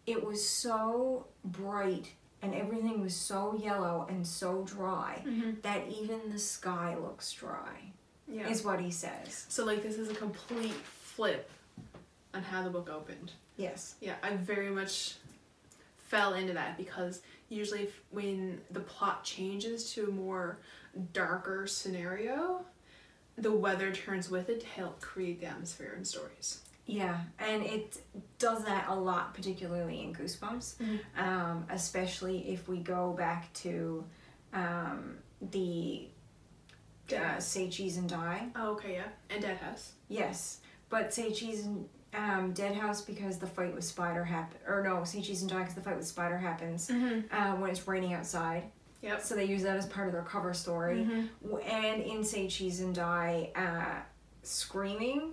it was so bright and everything was so yellow and so dry Mhm. that even the sky looks dry Yeah. is what he says So like this is a complete flip on how the book opened. yes Yeah, I very much fell into that because usually when the plot changes to a more darker scenario, the weather turns with it to help create the atmosphere and stories. Yeah, and it does that a lot, particularly in Goosebumps, Mhm. um, especially if we go back to um, the uh, Say Cheese and Die. Oh, okay, yeah. And Dead House. Yes, but Say Cheese and um, Dead House because the fight with Spider happen, or no, Say Cheese and Die because the fight with Spider happens Mm-hmm. uh, when it's raining outside. Yep. So they use that as part of their cover story. Mhm. And in Say Cheese and Die, uh, screaming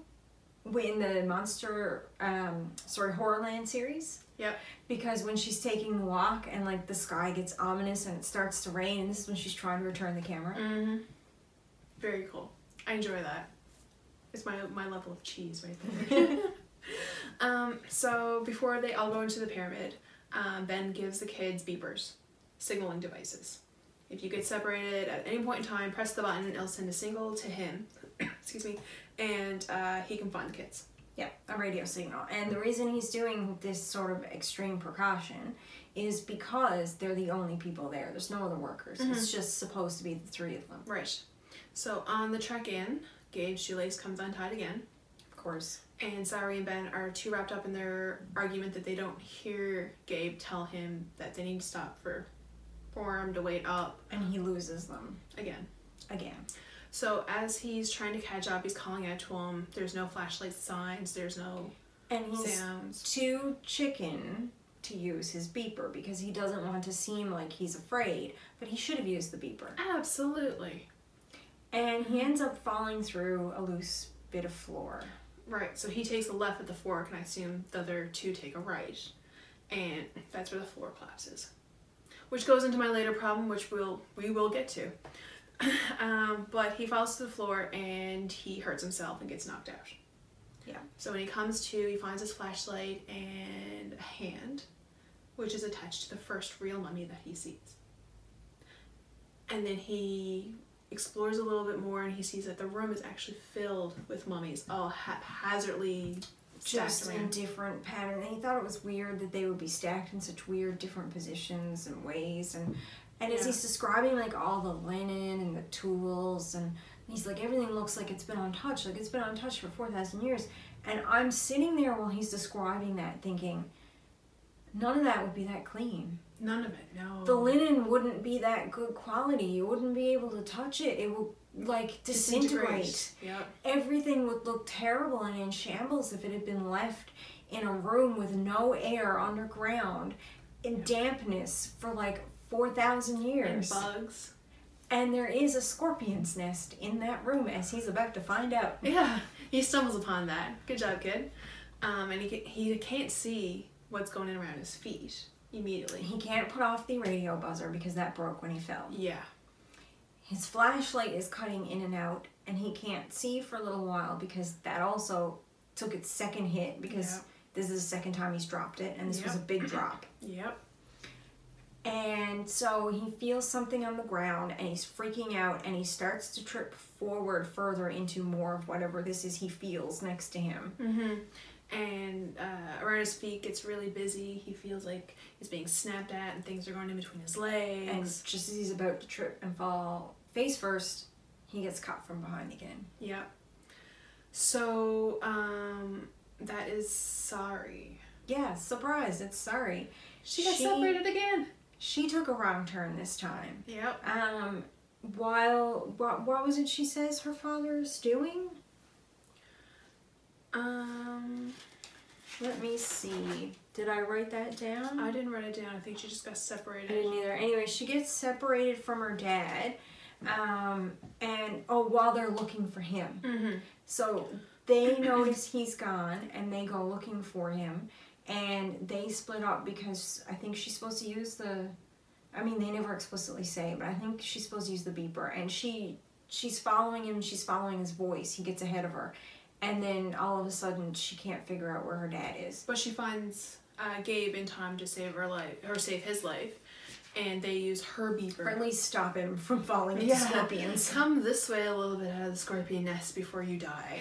in the monster, um, sorry, Horrorland series. Yep. Because when she's taking the walk and like the sky gets ominous and it starts to rain, and this is when she's trying to return the camera. Mm-hmm. Very cool. I enjoy that. It's my my level of cheese right there. um, so before they all go into the pyramid, um, Ben gives the kids beepers, signaling devices. If you get separated at any point in time, press the button. And it'll send a signal to him. excuse me, and uh, he can find the kids. Yeah, a radio signal. And the reason he's doing this sort of extreme precaution is because they're the only people there. There's no other workers. It's just supposed to be the three of them. Right. So on the trek in, Gabe's shoelace comes untied again. Of course. And Sari and Ben are too wrapped up in their argument that they don't hear Gabe tell him that they need to stop for for him to wait up And he loses them again. again. So as he's trying to catch up, he's calling out to him. There's no flashlight signs. There's no And he's sounds. too chicken to use his beeper because he doesn't want to seem like he's afraid, but he should have used the beeper. Absolutely. And he ends up falling through a loose bit of floor. Right. So he takes a left at the fork, and I assume the other two take a right, and that's where the floor collapses. Which goes into my later problem, which we'll we will get to. um, but he falls to the floor and he hurts himself and gets knocked out. Yeah. So when he comes to, he finds his flashlight and a hand, which is attached to the first real mummy that he sees. And then he explores a little bit more and he sees that the room is actually filled with mummies, all haphazardly Just in different pattern. And he thought it was weird that they would be stacked in such weird different positions and ways and and as he's describing like all the linen and the tools and he's like everything looks like it's been untouched, like it's been untouched for four thousand years. And I'm sitting there while he's describing that thinking none of that would be that clean. None of it, no. the linen wouldn't be that good quality. You wouldn't be able to touch it. It would like disintegrate. Yep. Everything would look terrible and in shambles if it had been left in a room with no air underground in dampness for like 4,000 And years. bugs. And there is a scorpion's nest in that room as he's about to find out. Yeah, he stumbles upon that. Good job, kid. Um, and he, ca- he can't see what's going on around his feet immediately. He can't put off the radio buzzer because that broke when he fell. Yeah. His flashlight is cutting in and out, and he can't see for a little while because that also took its second hit because Yep. this is the second time he's dropped it, and this was a big drop. Yep. And so he feels something on the ground, and he's freaking out, and he starts to trip forward further into more of whatever this is he feels next to him. Mm-hmm. And uh, around his feet gets really busy. He feels like he's being snapped at, and things are going in between his legs. And just as he's about to trip and fall face first, he gets caught from behind again. Yep. So, um, that is Sari. Yeah, surprise, it's Sari. She got She- separated again. She took a wrong turn this time. Yep. Um, while what what was it she says her father's doing? Um. Let me see. Did I write that down? I didn't write it down. I think she just got separated. I didn't either. Anyway, she gets separated from her dad, um, and oh, while they're looking for him. Mm-hmm. So they notice he's gone, and they go looking for him, and they split up because I think she's supposed to use the. I mean, they never explicitly say, but I think she's supposed to use the beeper, and she she's following him. She's following his voice. He gets ahead of her, and then all of a sudden she can't figure out where her dad is. But she finds uh, Gabe in time to save her life, or save his life, and they use her beeper. Or at least stop him from falling into Yeah. scorpions. Come this way a little bit out of the scorpion nest before you die.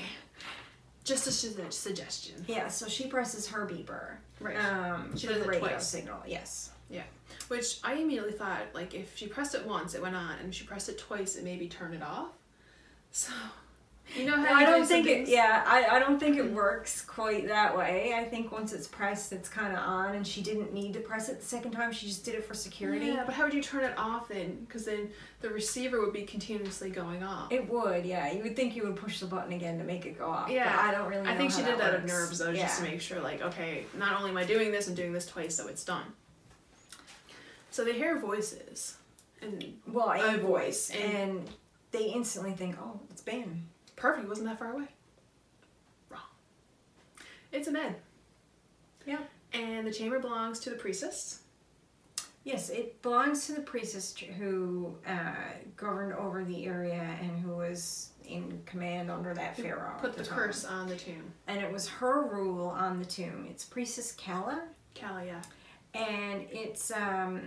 Just a su- suggestion. Yeah, so she presses her beeper. Right. Um, She does the it radio twice. signal. Yes. Yeah. Which I immediately thought, like, if she pressed it once, it went on, and if she pressed it twice, it maybe turned it off. So, you know how I don't do think it. Yeah, I, I don't think it works quite that way. I think once it's pressed, it's kind of on, and she didn't need to press it the second time. She just did it for security. Yeah, but how would you turn it off then? Because then the receiver would be continuously going off. It would. Yeah, you would think you would push the button again to make it go off. Yeah. but I don't really. Know I think how she did that out of nerves though, yeah. just to make sure, like, okay, not only am I doing this, I'm doing this twice, so it's done. So they hear voices, and Well, a, a voice, voice, and- and they instantly think, "Oh, it's Ben." Perfect wasn't that far away. Wrong. It's Ahmed. Yeah. And the chamber belongs to the priestess. Yes, it belongs to the priestess who uh, governed over the area and who was in command under that Who pharaoh. Put the time. curse on the tomb. and it was her rule on the tomb. It's Priestess Kala, Kalia. and it's um,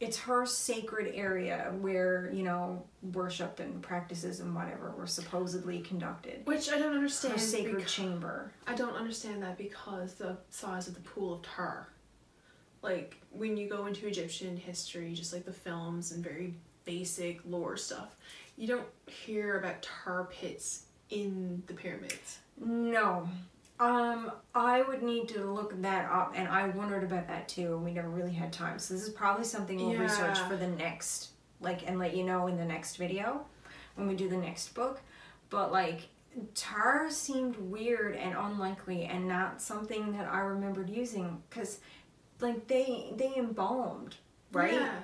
it's her sacred area where you know worship and practices and whatever were supposedly conducted. Which I don't understand. Her sacred chamber. I don't understand that because the size of the pool of tar. Like when you go into Egyptian history, just like the films and very basic lore stuff, you don't hear about tar pits in the pyramids. No. Um, I would need to look that up, and I wondered about that too, and we never really had time. So this is probably something we'll research for the next, like, and let you know in the next video when we do the next book. But like, tar seemed weird and unlikely, and not something that I remembered using, cause like they they embalmed, right? Yeah.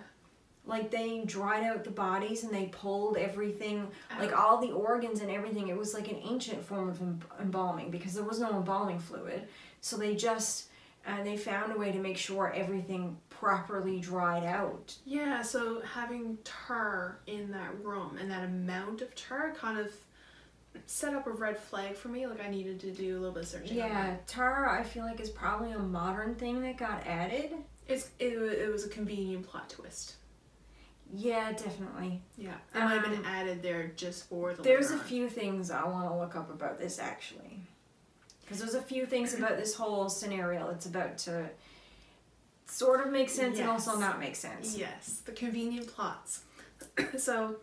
Like they dried out the bodies and they pulled everything like all the organs and everything it was like an ancient form of embalming because there was no embalming fluid so they just uh, they found a way to make sure everything properly dried out Yeah, so having tar in that room and that amount of tar kind of set up a red flag for me. Like I needed to do a little bit of searching. yeah tar i feel like is probably a modern thing that got added it's it, it was a convenient plot twist. Yeah definitely Yeah, it might have Um, been added there just for the. there's a on. few things i want to look up about this actually because there's a few things about this whole scenario that's about to sort of make sense and also not make sense Yes, the convenient plots. so,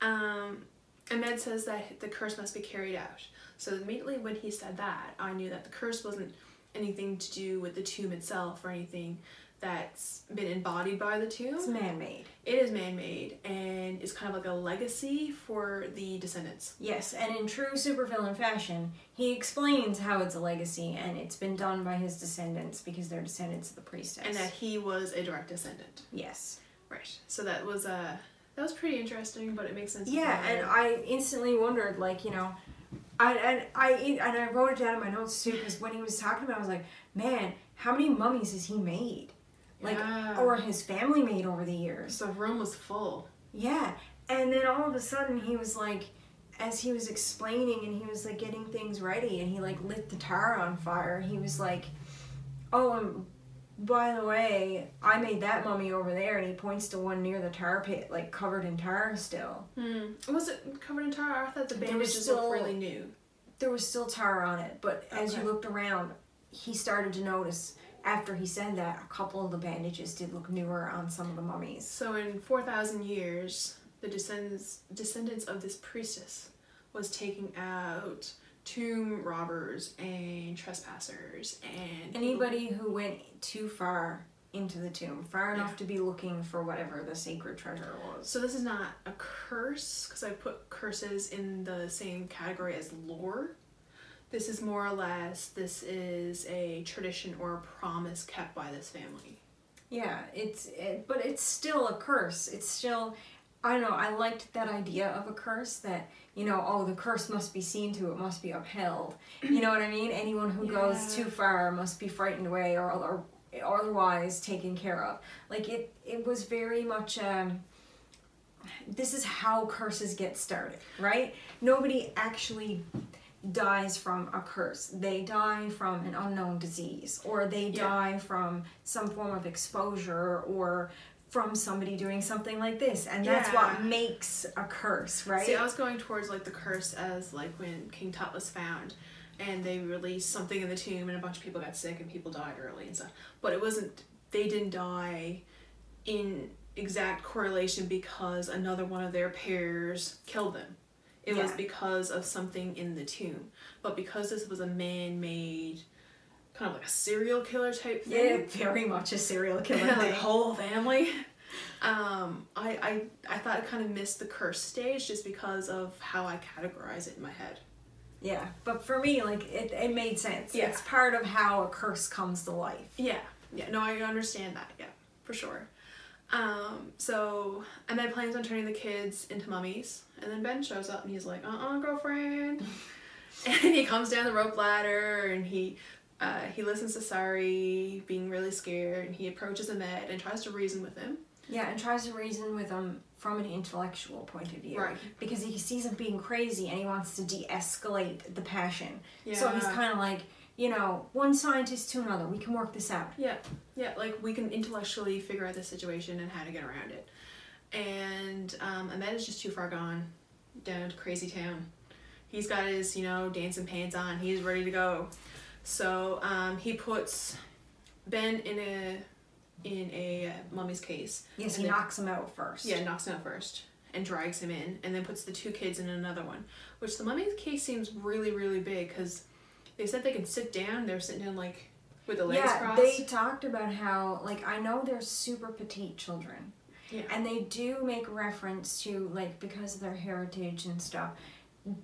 um, Ahmed says that the curse must be carried out. So immediately when he said that, I knew that the curse wasn't anything to do with the tomb itself or anything that's been embodied by the tomb. it's man-made It is man-made and it's kind of like a legacy for the descendants. Yes, and in true supervillain fashion, he explains how it's a legacy and it's been done by his descendants because they're descendants of the priestess. And that he was a direct descendant. yes. Right. So that was uh that was pretty interesting, but it makes sense. Yeah, and I instantly wondered, like, you know, I and I and I wrote it down in my notes too because when he was talking about, it, I was like, man, how many mummies has he made? Like, Yeah. or his family made over the years? So the room was full. Yeah, and then all of a sudden he was like, as he was explaining and he was like getting things ready and he like lit the tar on fire. He was like, "Oh, and by the way, I made that mummy over there," and he points to one near the tar pit, like covered in tar still. Hmm. Was it covered in tar? I thought the bandages still- looked really new. There was still tar on it, but as you looked around, he started to notice. After he said that, a couple of the bandages did look newer on some of the mummies. So in four thousand years, the descendants descendants of this priestess was taking out tomb robbers and trespassers and Anybody who went too far into the tomb, far enough to be looking for whatever the sacred treasure was. So this is not a curse because I put curses in the same category as lore. This is more or less this is a tradition or a promise kept by this family. Yeah, it's it, but it's still a curse. It's still I don't know, I liked that idea of a curse that, you know, oh, the curse must be seen to, it must be upheld. You know what I mean? Anyone who goes too far must be frightened away or, or otherwise taken care of. Like it it was very much um this is how curses get started, right? Nobody actually dies from a curse. They die from an unknown disease or they Yeah. die from some form of exposure or from somebody doing something like this. And that's what makes a curse, right? See, I was going towards like the curse as like when King Tut was found and they released something in the tomb and a bunch of people got sick and people died early and stuff. But it wasn't they didn't die in exact correlation because another one of their pairs killed them. It was because of something in the tomb. But because this was a man made kind of like a serial killer type thing. yeah, very much a serial killer like whole family. Um, I, I I thought I kind of missed the curse stage just because of how I categorize it in my head. Yeah, but for me, like it, it made sense. Yeah. It's part of how a curse comes to life. Yeah, yeah, no, I understand that. Yeah, for sure. Um, so and then plans on turning the kids into mummies, and then Ben shows up and he's like, "Uh, uh girlfriend," and he comes down the rope ladder and he. Uh, he listens to Sari being really scared and he approaches Ahmed and tries to reason with him. Yeah, and tries to reason with him from an intellectual point of view. Right. Because he sees him being crazy and he wants to de escalate the passion. Yeah. So he's kind of like, you know, one scientist to another. We can work this out. Yeah, yeah, like we can intellectually figure out the situation and how to get around it. And um, Ahmed is just too far gone down to crazy town. He's got his, you know, dancing pants on. He's ready to go. So um, he puts Ben in a in a uh, mummy's case. Yes, he then- knocks him out first. Yeah, knocks him out first and drags him in, and then puts the two kids in another one. Which the mummy's case seems really, really big because they said they can sit down. They're sitting down like with the legs Yeah, crossed. they talked about how, like, I know they're super petite children. Yeah. And they do make reference to, like, because of their heritage and stuff,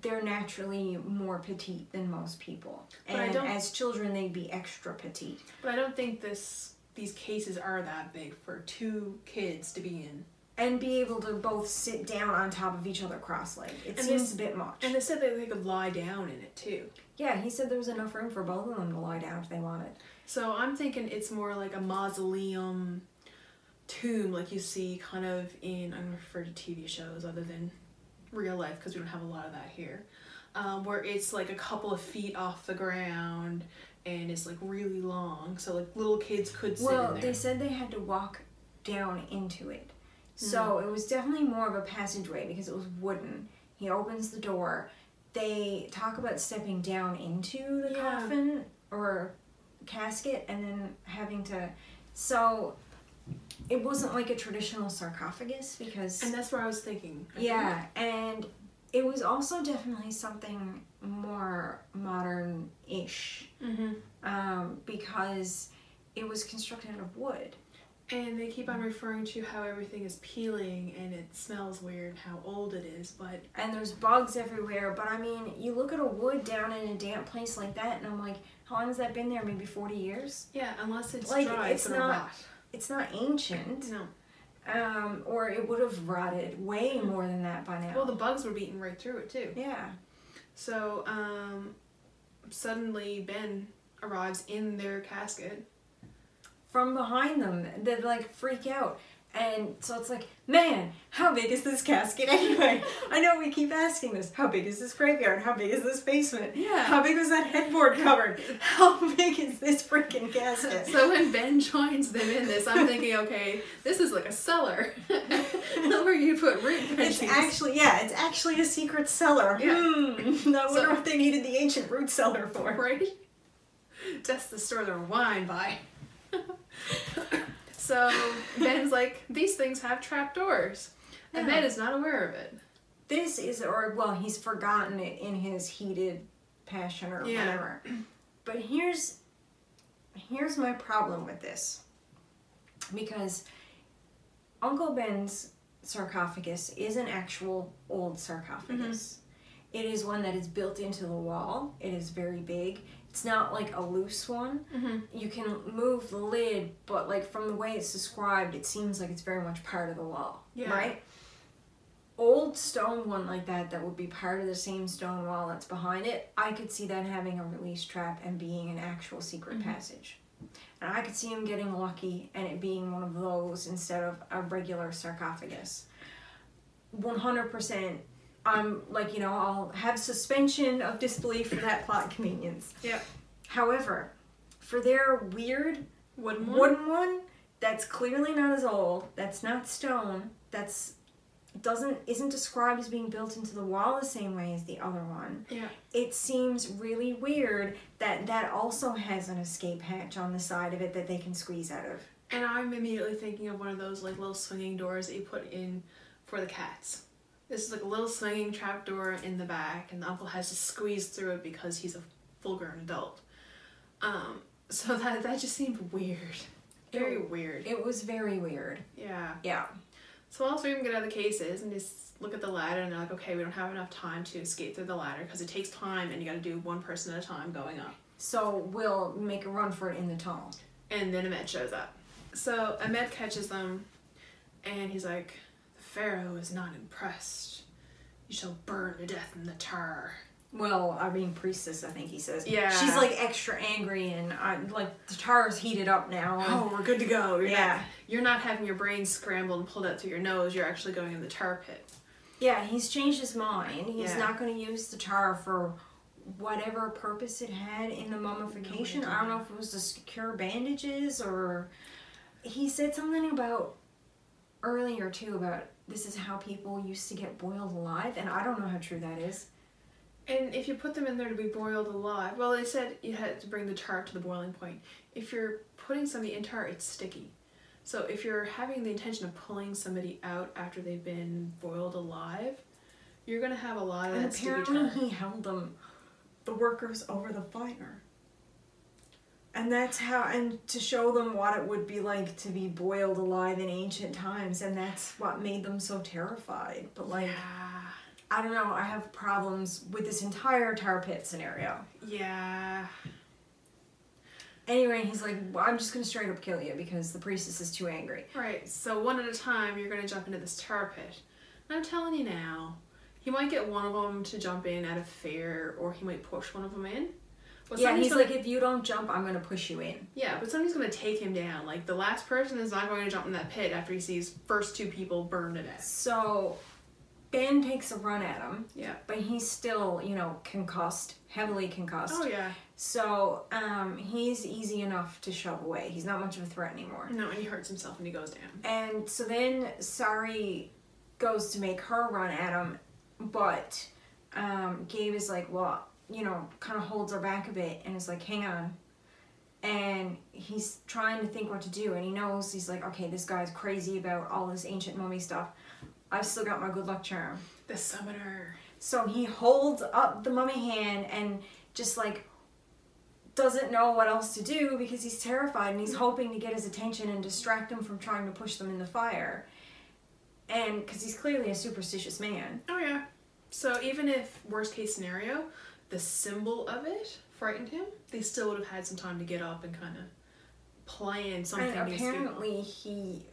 they're naturally more petite than most people. But I And don't- as children, they'd be extra petite. But I don't think this these cases are that big for two kids to be in. And be able to both sit down on top of each other cross-legged. It And seems this- a bit much. And they said that they could lie down in it too. yeah, he said there was enough room for both of them to lie down if they wanted. So I'm thinking it's more like a mausoleum tomb like you see kind of in I'm referring to TV shows other than real life because we don't have a lot of that here. Um, where it's like a couple of feet off the ground and it's like really long so like little kids could sit Well, they said they had to walk down into it. So it was definitely more of a passageway because it was wooden. He opens the door. They talk about stepping down into the Yeah. coffin or casket and then having to. So it wasn't like a traditional sarcophagus because. and that's where I was thinking. I think- yeah, and it was also definitely something more modern ish Mhm. um, because it was constructed out of wood. And they keep on referring to how everything is peeling and it smells weird, how old it is, but and there's bugs everywhere. But I mean, you look at a wood down in a damp place like that, and I'm like, how long has that been there? Maybe 40 years? yeah, unless it's Like, dry, it's it's, not- rot. It's not ancient, No. um, or it would have rotted way more than that by now. Well, the bugs were beating right through it too. yeah, So, um, suddenly Ben arrives in their casket. From behind them, they like freak out. And so it's like, man, how big is this casket anyway? I know we keep asking this. How big is this graveyard? How big is this basement? Yeah. How big was that headboard cupboard? How big is this freaking casket? So when Ben joins them in this, I'm thinking, okay, this is like a cellar where you put root It's actually yeah, it's actually a secret cellar. Yeah. Hmm. I wonder So- what they needed the ancient root cellar for. right? That's the store their wine by. so Ben's like, these things have trapdoors. And Yeah. Ben is not aware of it. This is or well, he's forgotten it in his heated passion or Yeah. whatever. But here's here's my problem with this. Because Uncle Ben's sarcophagus is an actual old sarcophagus. Mm-hmm. It is one that is built into the wall. It is very big. It's not like a loose one. Mm-hmm. You can move the lid, but like from the way it's described, it seems like it's very much part of the wall. Yeah. Right? Old stone one like that, that would be part of the same stone wall that's behind it, I could see that having a release trap and being an actual secret Mhm. passage. And I could see him getting lucky and it being one of those instead of a regular sarcophagus. 100%. I'm like, you know, I'll have suspension of disbelief for that plot convenience. Yeah. However, for their weird Wooden one. wooden one that's clearly not as old, that's not stone, that's doesn't isn't described as being built into the wall the same way as the other one. Yeah. It seems really weird that that also has an escape hatch on the side of it that they can squeeze out of. And I'm immediately thinking of one of those like little swinging doors that you put in for the cats. This is like a little swinging trap door in the back, and the uncle has to squeeze through it because he's a full-grown adult. Um, so that that just seemed weird, very It- weird. It was very weird. Yeah. Yeah. So all three of them get out of the cases and just look at the ladder, and they're like, "Okay, we don't have enough time to escape through the ladder because it takes time, and you got to do one person at a time going up." So we'll make a run for it in the tunnel. And then Ahmed shows up. So Ahmed catches them, and he's like, "The Pharaoh is not impressed. You shall burn to death in the tar." Well, I mean, priestess, I think he says. Yeah. She's like extra angry, and I, like the tar is heated up now. Oh, we're good to go. You're Yeah. Not, you're not having your brain scrambled and pulled out through your nose. You're actually going in the tar pit. Yeah, he's changed his mind. He's Yeah. not going to use the tar for whatever purpose it had in the mummification. No I don't know if it was to secure bandages or. He said something about earlier too about this is how people used to get boiled alive, and I don't know how true that is. And if you put them in there to be boiled alive, well, they said you had to bring the tar to the boiling point. If you're putting somebody in tar, it's sticky. So if you're having the intention of pulling somebody out after they've been boiled alive, you're gonna have a lot of And apparently, he held them, the workers, over the fire. And that's how, and to show them what it would be like to be boiled alive in ancient times, and that's what made them so terrified. But, like, yeah, I don't know, I have problems with this entire tar pit scenario. yeah. Anyway, he's like, well, I'm just gonna straight up kill you because the priestess is too angry. Right. So one at a time, you're gonna jump into this tar pit. And I'm telling you now, he might get one of them to jump in out of fear, or he might push one of them in. But yeah, he's gonna- like, if you don't jump, I'm gonna push you in. Yeah, but somebody's gonna take him down. Like the last person is not going to jump in that pit after he sees first two people burn to death. So, Ben takes a run at him, Yeah. but he's still, you know, concussed, heavily concussed. Oh yeah. So, um, he's easy enough to shove away. He's not much of a threat anymore. No, and he hurts himself and he goes down. And so then Sari goes to make her run at him, but um, Gabe is like, well, you know, kind of holds her back a bit and is like, hang on. And he's trying to think what to do, and he knows he's like, okay, this guy's crazy about all this ancient mummy stuff. I've still got my good luck charm. The summoner. So he holds up the mummy hand and just like doesn't know what else to do because he's terrified and he's mm. hoping to get his attention and distract him from trying to push them in the fire. And because he's clearly a superstitious man. Oh yeah. So even if worst case scenario, the symbol of it frightened him, they still would have had some time to get up and kind of plan something. and apparently he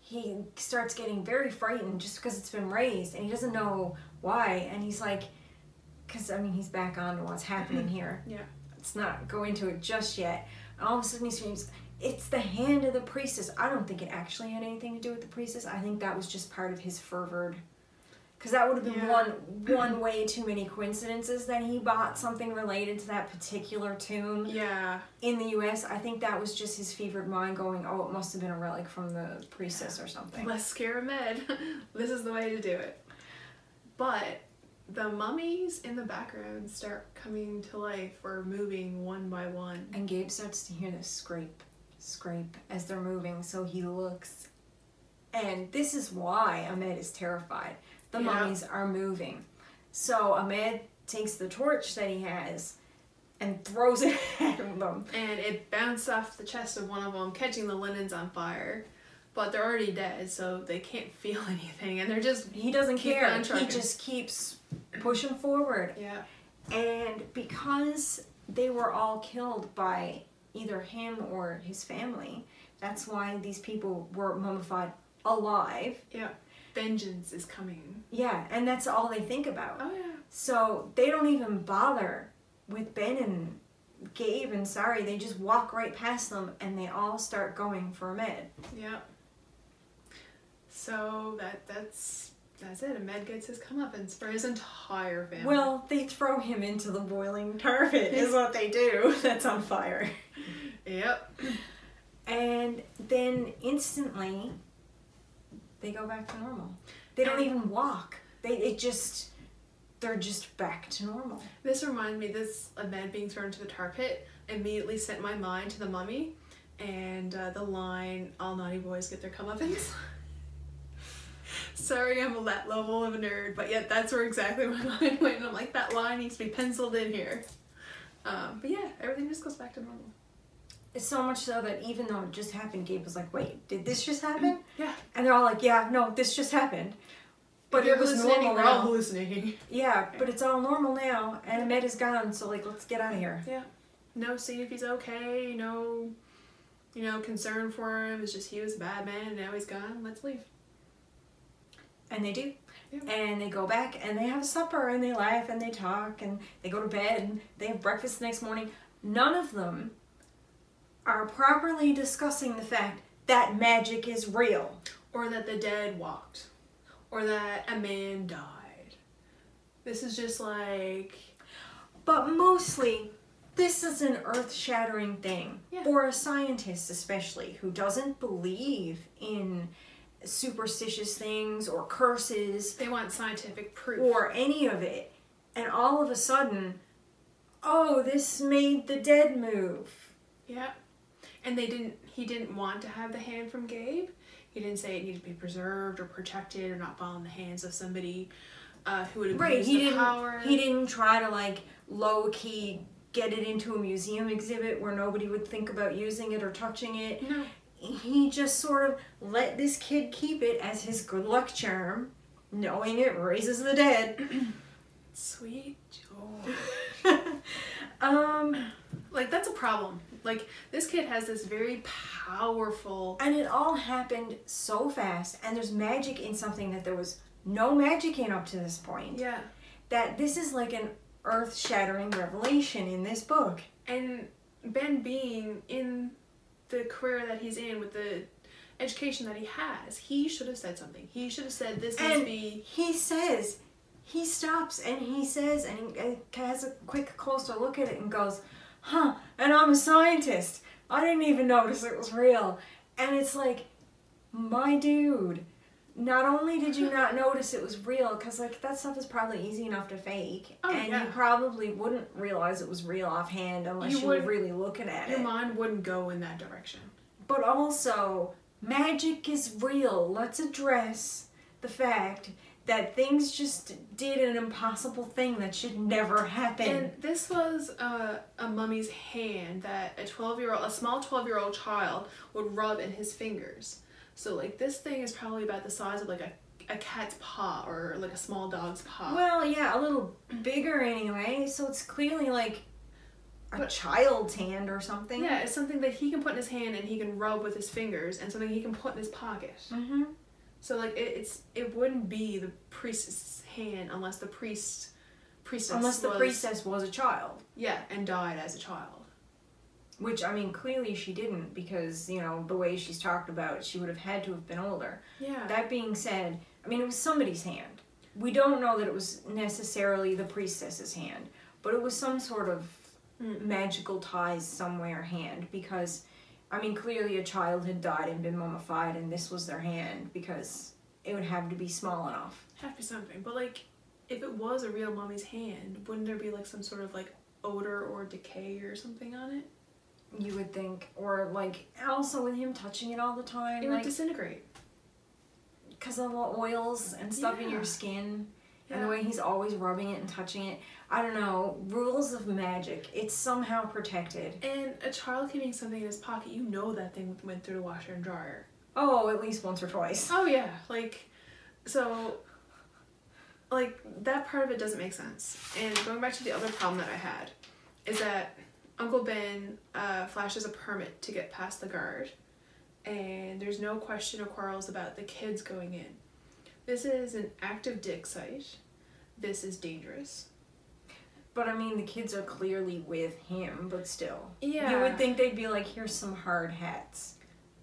he starts getting very frightened just because it's been raised and he doesn't know why. And he's like because i mean he's back on to what's happening mm-hmm. here. Yeah. let's not go into it just yet. And all of a sudden he screams it's the hand of the priestess. I don't think it actually had anything to do with the priestess. I think that was just part of his fervored because that would have been Yeah. one one way too many coincidences that he bought something related to that particular tomb Yeah. in the US, I think that was just his fevered mind going, oh, it must have been a relic from the priestess or something. Let's scare Ahmed. this is the way to do it. But the mummies in the background start coming to life or moving one by one. And Gabe starts to hear this scrape, scrape as they're moving, so he looks. And this is why Ahmed is terrified. The Yeah. mummies are moving. So Ahmed takes the torch that he has and throws it at them. And it bounced off the chest of one of them, catching the linens on fire. but they're already dead, so they can't feel anything, and they're just He doesn't care. He just keeps pushing forward. yeah. And because they were all killed by either him or his family, that's why these people were mummified alive. Yeah. Vengeance is coming. Yeah, and that's all they think about. Oh yeah. So they don't even bother with Ben and Gabe and Sari. They just walk right past them and they all start going for Med. Yeah. So that that's that's it. Ahmed gets his comeuppance for his entire family. Well, they throw him into the boiling tar pit, is what they do. That's on fire. Yep. And then instantly, they go back to normal. They don't even walk. They it just they're just back to normal. This reminded me, this a man being thrown into the tar pit immediately sent my mind to the mummy and uh, the line, all naughty boys get their comeuppance. Sorry, I'm a that level of a nerd, but yet that's where exactly my mind went. And I'm like, that line needs to be penciled in here. Um, but yeah, everything just goes back to normal. It's so much so that even though it just happened, Gabe was like, "Wait, did this just mm, happen?" Yeah. And they're all like, "Yeah, no, this just happened." But it was normal now. hallucinating. Yeah, but it's all normal now, and Ahmed is gone. So like, let's get out of here. Yeah. No, see if he's okay. No, you know, concern for him. It's just he was a bad man and now he's gone. Let's leave. And they do. Yeah. And they go back and they have supper and they laugh and they talk and they go to bed and they have breakfast the next morning. None of them are properly discussing the fact that magic is real. Or that the dead walked. Or that a man died. This is just like. But mostly, this is an earth shattering thing. Yeah. For a scientist, especially, who doesn't believe in superstitious things or curses They want scientific proof. or any of it. And all of a sudden, oh, this made the dead move. yeah. And they didn't. He didn't want to have the hand from Gabe. He didn't say it needed to be preserved or protected or not fall in the hands of somebody uh, who would abuse Right, he the didn't power. he didn't try to like low key get it into a museum exhibit where nobody would think about using it or touching it. No. He just sort of let this kid keep it as his good luck charm, knowing it raises the dead. Sweet um Like that's a problem. Like this kid has this very powerful and it all happened so fast and there's magic in something that there was no magic in up to this point. Yeah. That this is like an earth-shattering revelation in this book. And Ben being in the career that he's in with the education that he has, he should have said something. He should have said this needs to And be he says, he stops and he says, and he has a quick closer look at it and goes, huh, and I'm a scientist. I didn't even notice it was real. And it's like, my dude, not only did you not notice it was real, because like that stuff is probably easy enough to fake, Oh, and yeah. you probably wouldn't realize it was real offhand unless You you, were really looking at your it. Your mind wouldn't go in that direction. But also, magic is real. Let's address the fact that things just did an impossible thing that should never happen. And this was a, a mummy's hand that a 12 year old, a small 12 year old child would rub in his fingers. So, like, this thing is probably about the size of like a, a cat's paw or like a small dog's paw. well, yeah, a little bigger anyway, so it's clearly like a But- child's hand or something. yeah, it's something that he can put in his hand and he can rub with his fingers and something he can put in his pocket. Mm-hmm. So, like, it, it's it wouldn't be the priest's hand unless the priest priestess Unless the was- priestess was a child. yeah and died as a child. Which, I mean, clearly she didn't because, you know, the way she's talked about, she would have had to have been older. Yeah. That being said, I mean, it was somebody's hand. We don't know that it was necessarily the priestess's hand, but it was some sort of Mm. magical ties somewhere hand because, I mean, clearly a child had died and been mummified, and this was their hand because it would have to be small enough. have to be something. But like, if it was a real mummy's hand, wouldn't there be like some sort of like odor or decay or something on it? You would think, or like also with him touching it all the time, It would disintegrate. because of the oils and stuff in your skin. And the way he's always rubbing it and touching it. I don't know. Rules of magic. It's somehow protected. And a child keeping something in his pocket, you know that thing went through the washer and dryer. Oh, at least once or twice. Oh yeah, like so like that part of it doesn't make sense. And going back to the other problem that I had is that Uncle Ben uh, flashes a permit to get past the guard, and there's no question or quarrels about the kids going in. This is an active dig site. This is dangerous. But I mean, the kids are clearly with him, but still. Yeah. You would think they'd be like, here's some hard hats.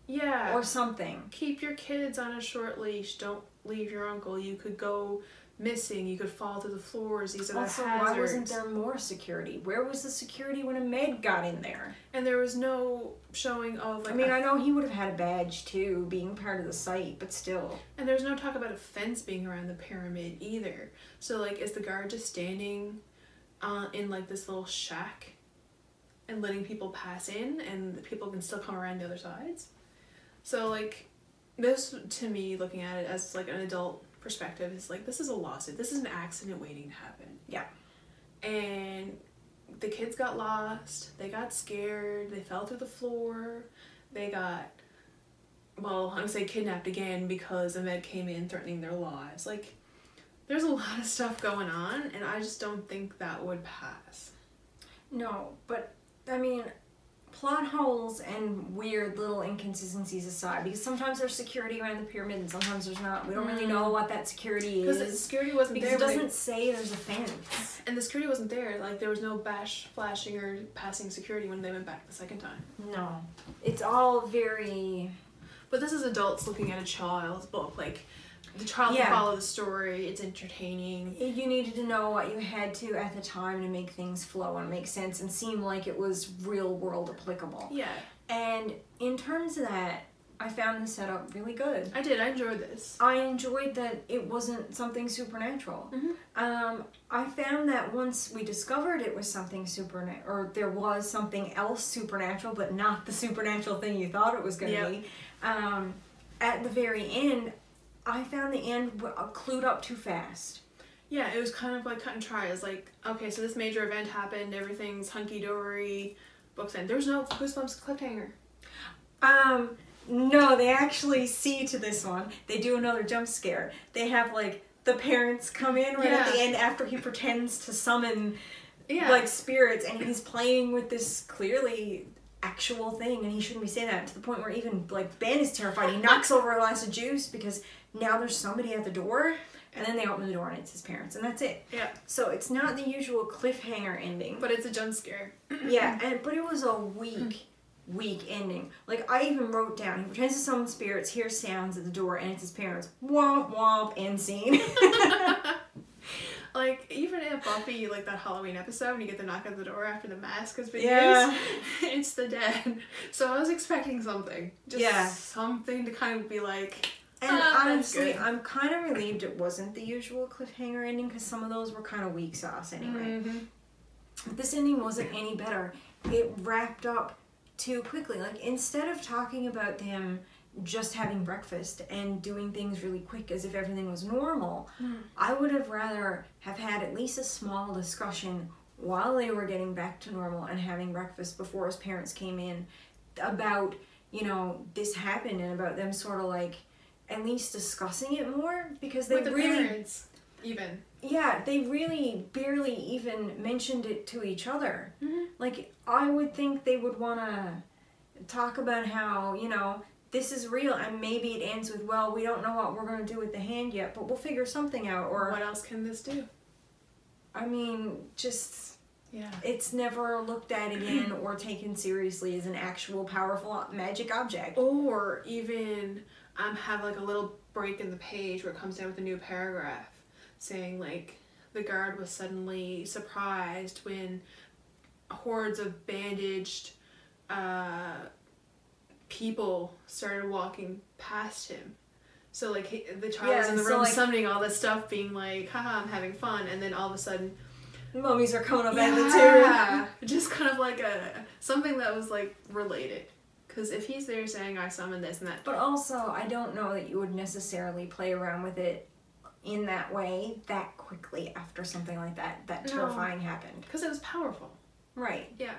Yeah. Or something. keep your kids on a short leash. Don't leave your uncle. You could go missing. You could fall through the floors. These are Also, the why wasn't there more security? Where was the security when a maid got in there? And there was no showing of like. I mean, a- I know he would have had a badge too, being part of the site, but still. and there's no talk about a fence being around the pyramid either. So like, is the guard just standing, uh, in like this little shack, and letting people pass in, and the people can still come around the other sides? So like, this to me, looking at it as like an adult perspective, is like this is a lawsuit. This is an accident waiting to happen. Yeah. And the kids got lost. They got scared. They fell through the floor. They got, well, I'm gonna say kidnapped again because Ahmed came in threatening their lives. Like, there's a lot of stuff going on, and I just don't think that would pass. No, but I mean, plot holes and weird little inconsistencies aside, because sometimes there's security around the pyramid and sometimes there's not. We don't really Mm. know what that security is. Because the security wasn't Because there. it doesn't say there's a fence. and the security wasn't there. Like, there was no bash, flashing, or passing security when they went back the second time. No. It's all very. But this is adults looking at a child's book. Like, the child Yeah. can follow the story. It's entertaining. You needed to know what you had to at the time to make things flow and make sense and seem like it was real world applicable. Yeah, And in terms of that, I found the setup really good. I did. I enjoyed this. I enjoyed that it wasn't something supernatural. Mhm. Um, I found that once we discovered it was something supernatural, or there was something else supernatural, but not the supernatural thing you thought it was going to Yep. be, um, at the very end, I found the end w- uh, clued up too fast. Yeah, it was kind of like cut and try. It's like, okay, so this major event happened, everything's hunky dory, books end. There's no Goosebumps cliffhanger. Um, no, they actually see to this one. They do another jump scare. They have like the parents come in right at the end after he pretends to summon Yeah. like spirits and he's playing with this clearly actual thing and he shouldn't be saying that to the point where even like Ben is terrified. He knocks over a glass of juice because now there's somebody at the door and then they open the door and it's his parents and that's it. yeah, So it's not the usual cliffhanger ending. but it's a jump scare. Yeah, and but it was a weak, weak ending. Like I even wrote down, he pretends to summon spirits, hears sounds at the door, and it's his parents. Womp womp, end scene. like even in Buffy, like that Halloween episode, when you get the knock at the door after the mask has been Yeah. used, it's the dead. So I was expecting something, just Yeah. something to kind of be like, and that's honestly. I'm kind of relieved it wasn't the usual cliffhanger ending because some of those were kind of weak sauce anyway. mhm. This ending wasn't any better. It wrapped up too quickly. Like instead of talking about them just having breakfast and doing things really quick as if everything was normal, I would have rather have had at least a small discussion while they were getting back to normal and having breakfast before his parents came in about, you know, this happened and about them sort of like at least discussing it more because they with the really parents, even. yeah, they really barely even mentioned it to each other. Mhm. Like, I would think they would want to talk about how, you know, this is real and maybe it ends with, well, we don't know what we're going to do with the hand yet, but we'll figure something out. Or, what else can this do? I mean, just, Yeah. it's never looked at again or taken seriously as an actual powerful magic object. Or even um, have like a little break in the page where it comes down with a new paragraph saying like the guard was suddenly surprised when hordes of bandaged uh, people started walking past him. So like he, the child was in the so, room like- summoning all this stuff, being like, "Haha, I'm having fun," and then all of a sudden, Mummies are coming up at the yeah, just kind of like a something that was like related. Because if he's there saying, "I summoned this and that," But also, I don't know that you would necessarily play around with it in that way that quickly after something like that that No. terrifying happened. because it was powerful. Right. Yeah.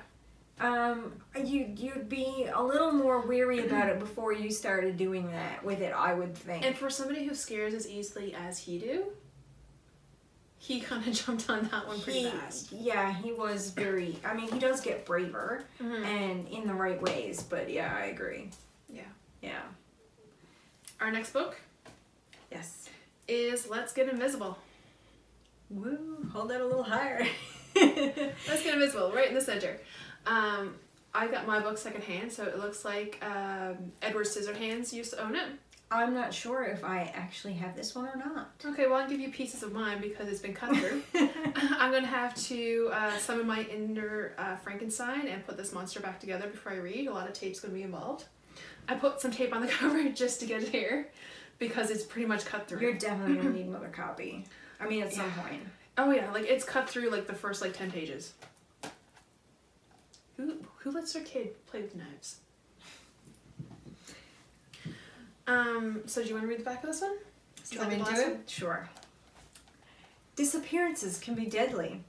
Um, you you'd be a little more weary about it before you started doing that with it. I would think. And for somebody who scares as easily as he do, he kind of jumped on that one pretty he, fast. yeah, he was very. I mean, he does get braver Mhm. and in the right ways. But yeah, I agree. Yeah. Yeah. Our next book Yes. is Let's Get Invisible. Woo! Hold that a little higher. Let's Get Invisible, right in the center. Um, I got my book secondhand, so it looks like um, Edward Scissorhands used to own it. I'm not sure if I actually have this one or not. Okay, well, I'll give you pieces of mine because it's been cut through. I'm going to have to uh, summon my inner uh, Frankenstein and put this monster back together before I read. A lot of tape's going to be involved. I put some tape on the cover just to get it here because it's pretty much cut through. You're definitely gonna need another copy. I mean, at some point. Oh yeah, like it's cut through like the first like ten pages. Who who lets their kid play with knives? Um. So do you want to read the back of this one? Do you want me to do it? Sure. Disappearances can be deadly.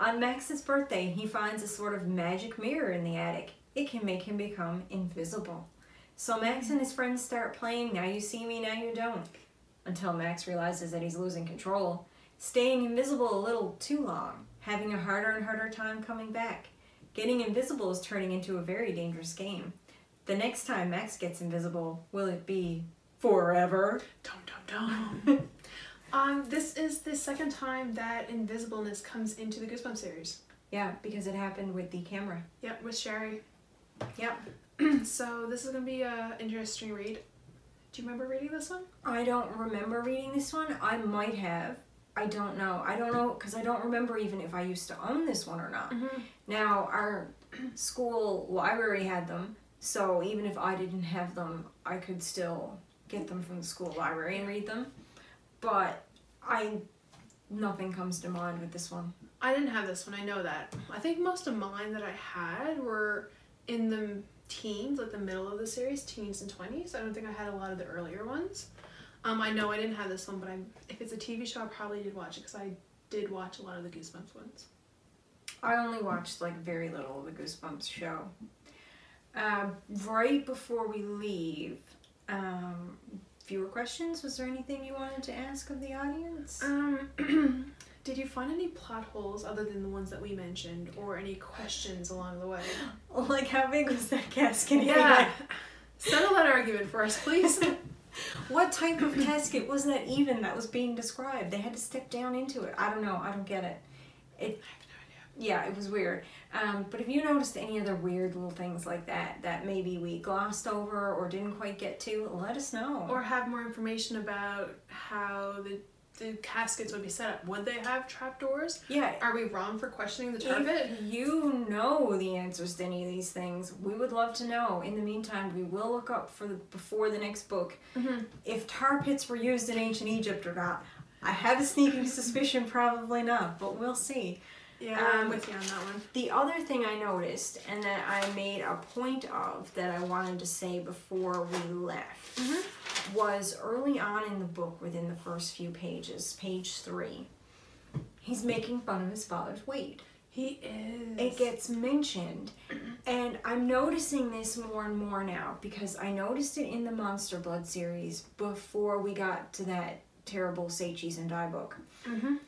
On Max's birthday, he finds a sort of magic mirror in the attic. It can make him become invisible. So Max and his friends start playing Now You See Me, Now You Don't. Until Max realizes that he's losing control, staying invisible a little too long, having a harder and harder time coming back. Getting invisible is turning into a very dangerous game. The next time Max gets invisible, will it be forever? Dum dum dum. um. This is the second time that invisibleness comes into the Goosebumps series. Yeah, because it happened with the camera. Yep, with Shari. Yep. so this is gonna be an interesting read. Do you remember reading this one? I don't remember reading this one. I might have. I don't know. I don't know because I don't remember even if I used to own this one or not. Mm-hmm. Now, our school library had them, so even if I didn't have them, I could still get them from the school library and read them. But I nothing comes to mind with this one. I didn't have this one. I know that. I think most of mine that I had were in the teens, like the middle of the series, teens and twenties. I don't think I had a lot of the earlier ones. Um, I know I didn't have this one, but I if it's a TV show, I probably did watch it because I did watch a lot of the Goosebumps ones. I only watched like very little of the Goosebumps show. Um, right before we leave, um, fewer questions. Was there anything you wanted to ask of the audience? Um, did you find any plot holes other than the ones that we mentioned, or any questions along the way? like, how big was that casket? Yeah. Settle that argument for us, please. What type of casket was that even that was being described? They had to step down into it. I don't know. I don't get it. It. Yeah, it was weird. Um, but if you noticed any other weird little things like that that maybe we glossed over or didn't quite get to, let us know. or have more information about how the the caskets would be set up. Would they have trapdoors? yeah, Are we wrong for questioning the tar pit? If you know the answers to any of these things, we would love to know. In the meantime, we will look up for the, before the next book Mhm. if tar pits were used in ancient Egypt or not. I have a sneaking suspicion, probably not, but we'll see. Yeah, Um, I'm with you on that one. The other thing I noticed, and that I made a point of that I wanted to say before we left, Mhm. was early on in the book, within the first few pages, page three, he's making fun of his father's weight. He is. It gets mentioned, and I'm noticing this more and more now because I noticed it in the Monster Blood series before we got to that terrible Say Cheese and Die book. Mhm.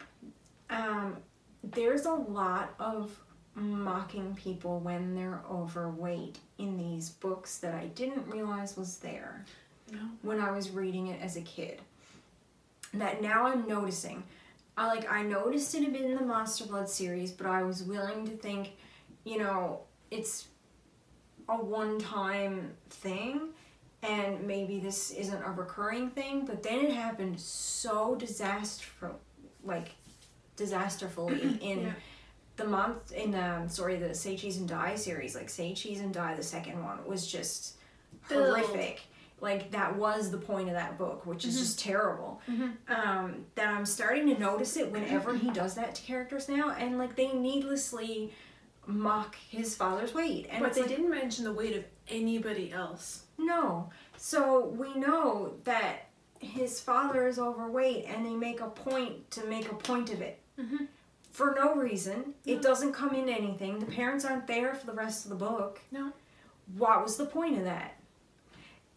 Um, there's a lot of mocking people when they're overweight in these books that I didn't realize was there No. when I was reading it as a kid. That now I'm noticing. I like I noticed it a bit in the Monster Blood series, but I was willing to think, you know, it's a one-time thing and maybe this isn't a recurring thing, but then it happened so disaster like disasterfully in Yeah. the month in um sorry the Say Cheese and Die series, like Say Cheese and Die, the second one was just horrific. Like that was the point of that book, which is Mhm. just terrible. Mhm. Um, that I'm starting to notice it whenever he does that to characters now, and like they needlessly mock his father's weight, and but they like, didn't mention the weight of anybody else. no. So we know that his father is overweight, and they make a point to make a point of it. Mhm. for no reason. No. It doesn't come in anything. The parents aren't there for the rest of the book. No. What was the point of that?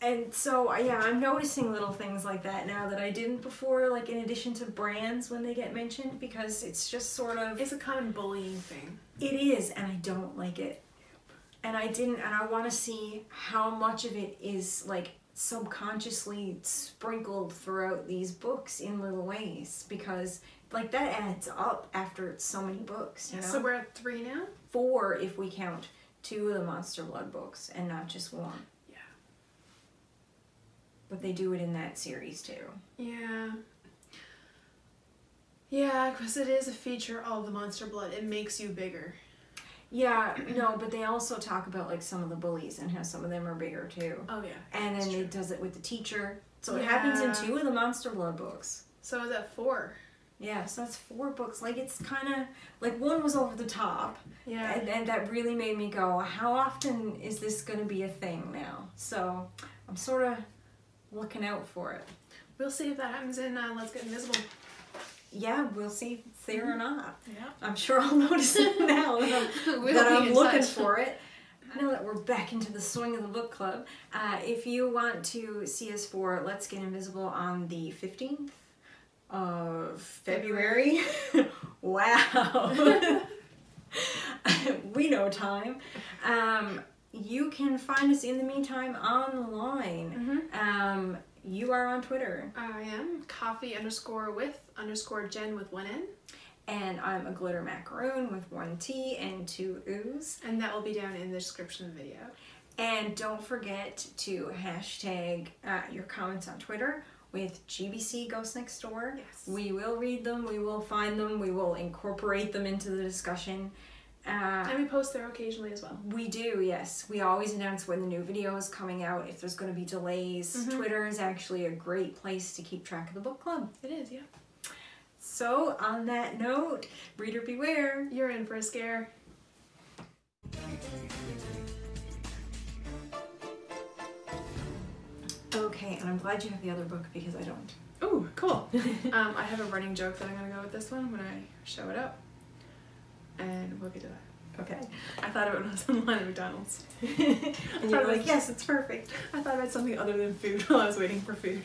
And so, yeah, I'm noticing little things like that now that I didn't before, like in addition to brands when they get mentioned, because it's just sort of. It's a common bullying thing. It is, and I don't like it. And I didn't, and I want to see how much of it is like subconsciously sprinkled throughout these books in little ways because like that adds up after so many books you know So we're at three now? four if we count two of the monster blood books and not just one Yeah. but they do it in that series too Yeah. Yeah, because it is a feature of the monster blood. It makes you bigger. yeah no but they also talk about like some of the bullies and how some of them are bigger too Oh yeah. and then it does it with the teacher so it happens in two of the monster blood books So is that four? Yeah, so that's four books. Like it's kind of like one was over the top, Yeah. and, and that really made me go, how often is this going to be a thing now? So I'm sort of looking out for it. We'll see if that happens in uh, Let's Get Invisible. Yeah, we'll see if it's there or not. Yeah. I'm sure I'll notice it now that I'm, We'll that I'm looking touch. for it. Now that we're back into the swing of the book club, uh, if you want to see us for Let's Get Invisible on the 15th of February, wow, we know time. Um, you can find us in the meantime online. Mm-hmm. Um, you are on Twitter, I am coffee underscore with underscore Jen with one N. and I'm a glitter macaroon with one T and two O's. And that will be down in the description of the video. And don't forget to hashtag uh, your comments on Twitter with GBC Ghost Next Door. Yes. We will read them, we will find them, we will incorporate them into the discussion. Uh, And we post there occasionally as well. we do, yes. We always announce when the new video is coming out, if there's going to be delays. Mhm. Twitter is actually a great place to keep track of the book club. It is, yeah. So, on that note, reader beware. You're in for a scare. Okay, and I'm glad you have the other book because I don't. Oh, cool. um, I have a running joke that I'm gonna go with this one when I show it up. And we'll get to that. Okay. I thought of it when I was in line at McDonald's. and you're like, yes, it's perfect. I thought about something other than food while I was waiting for food.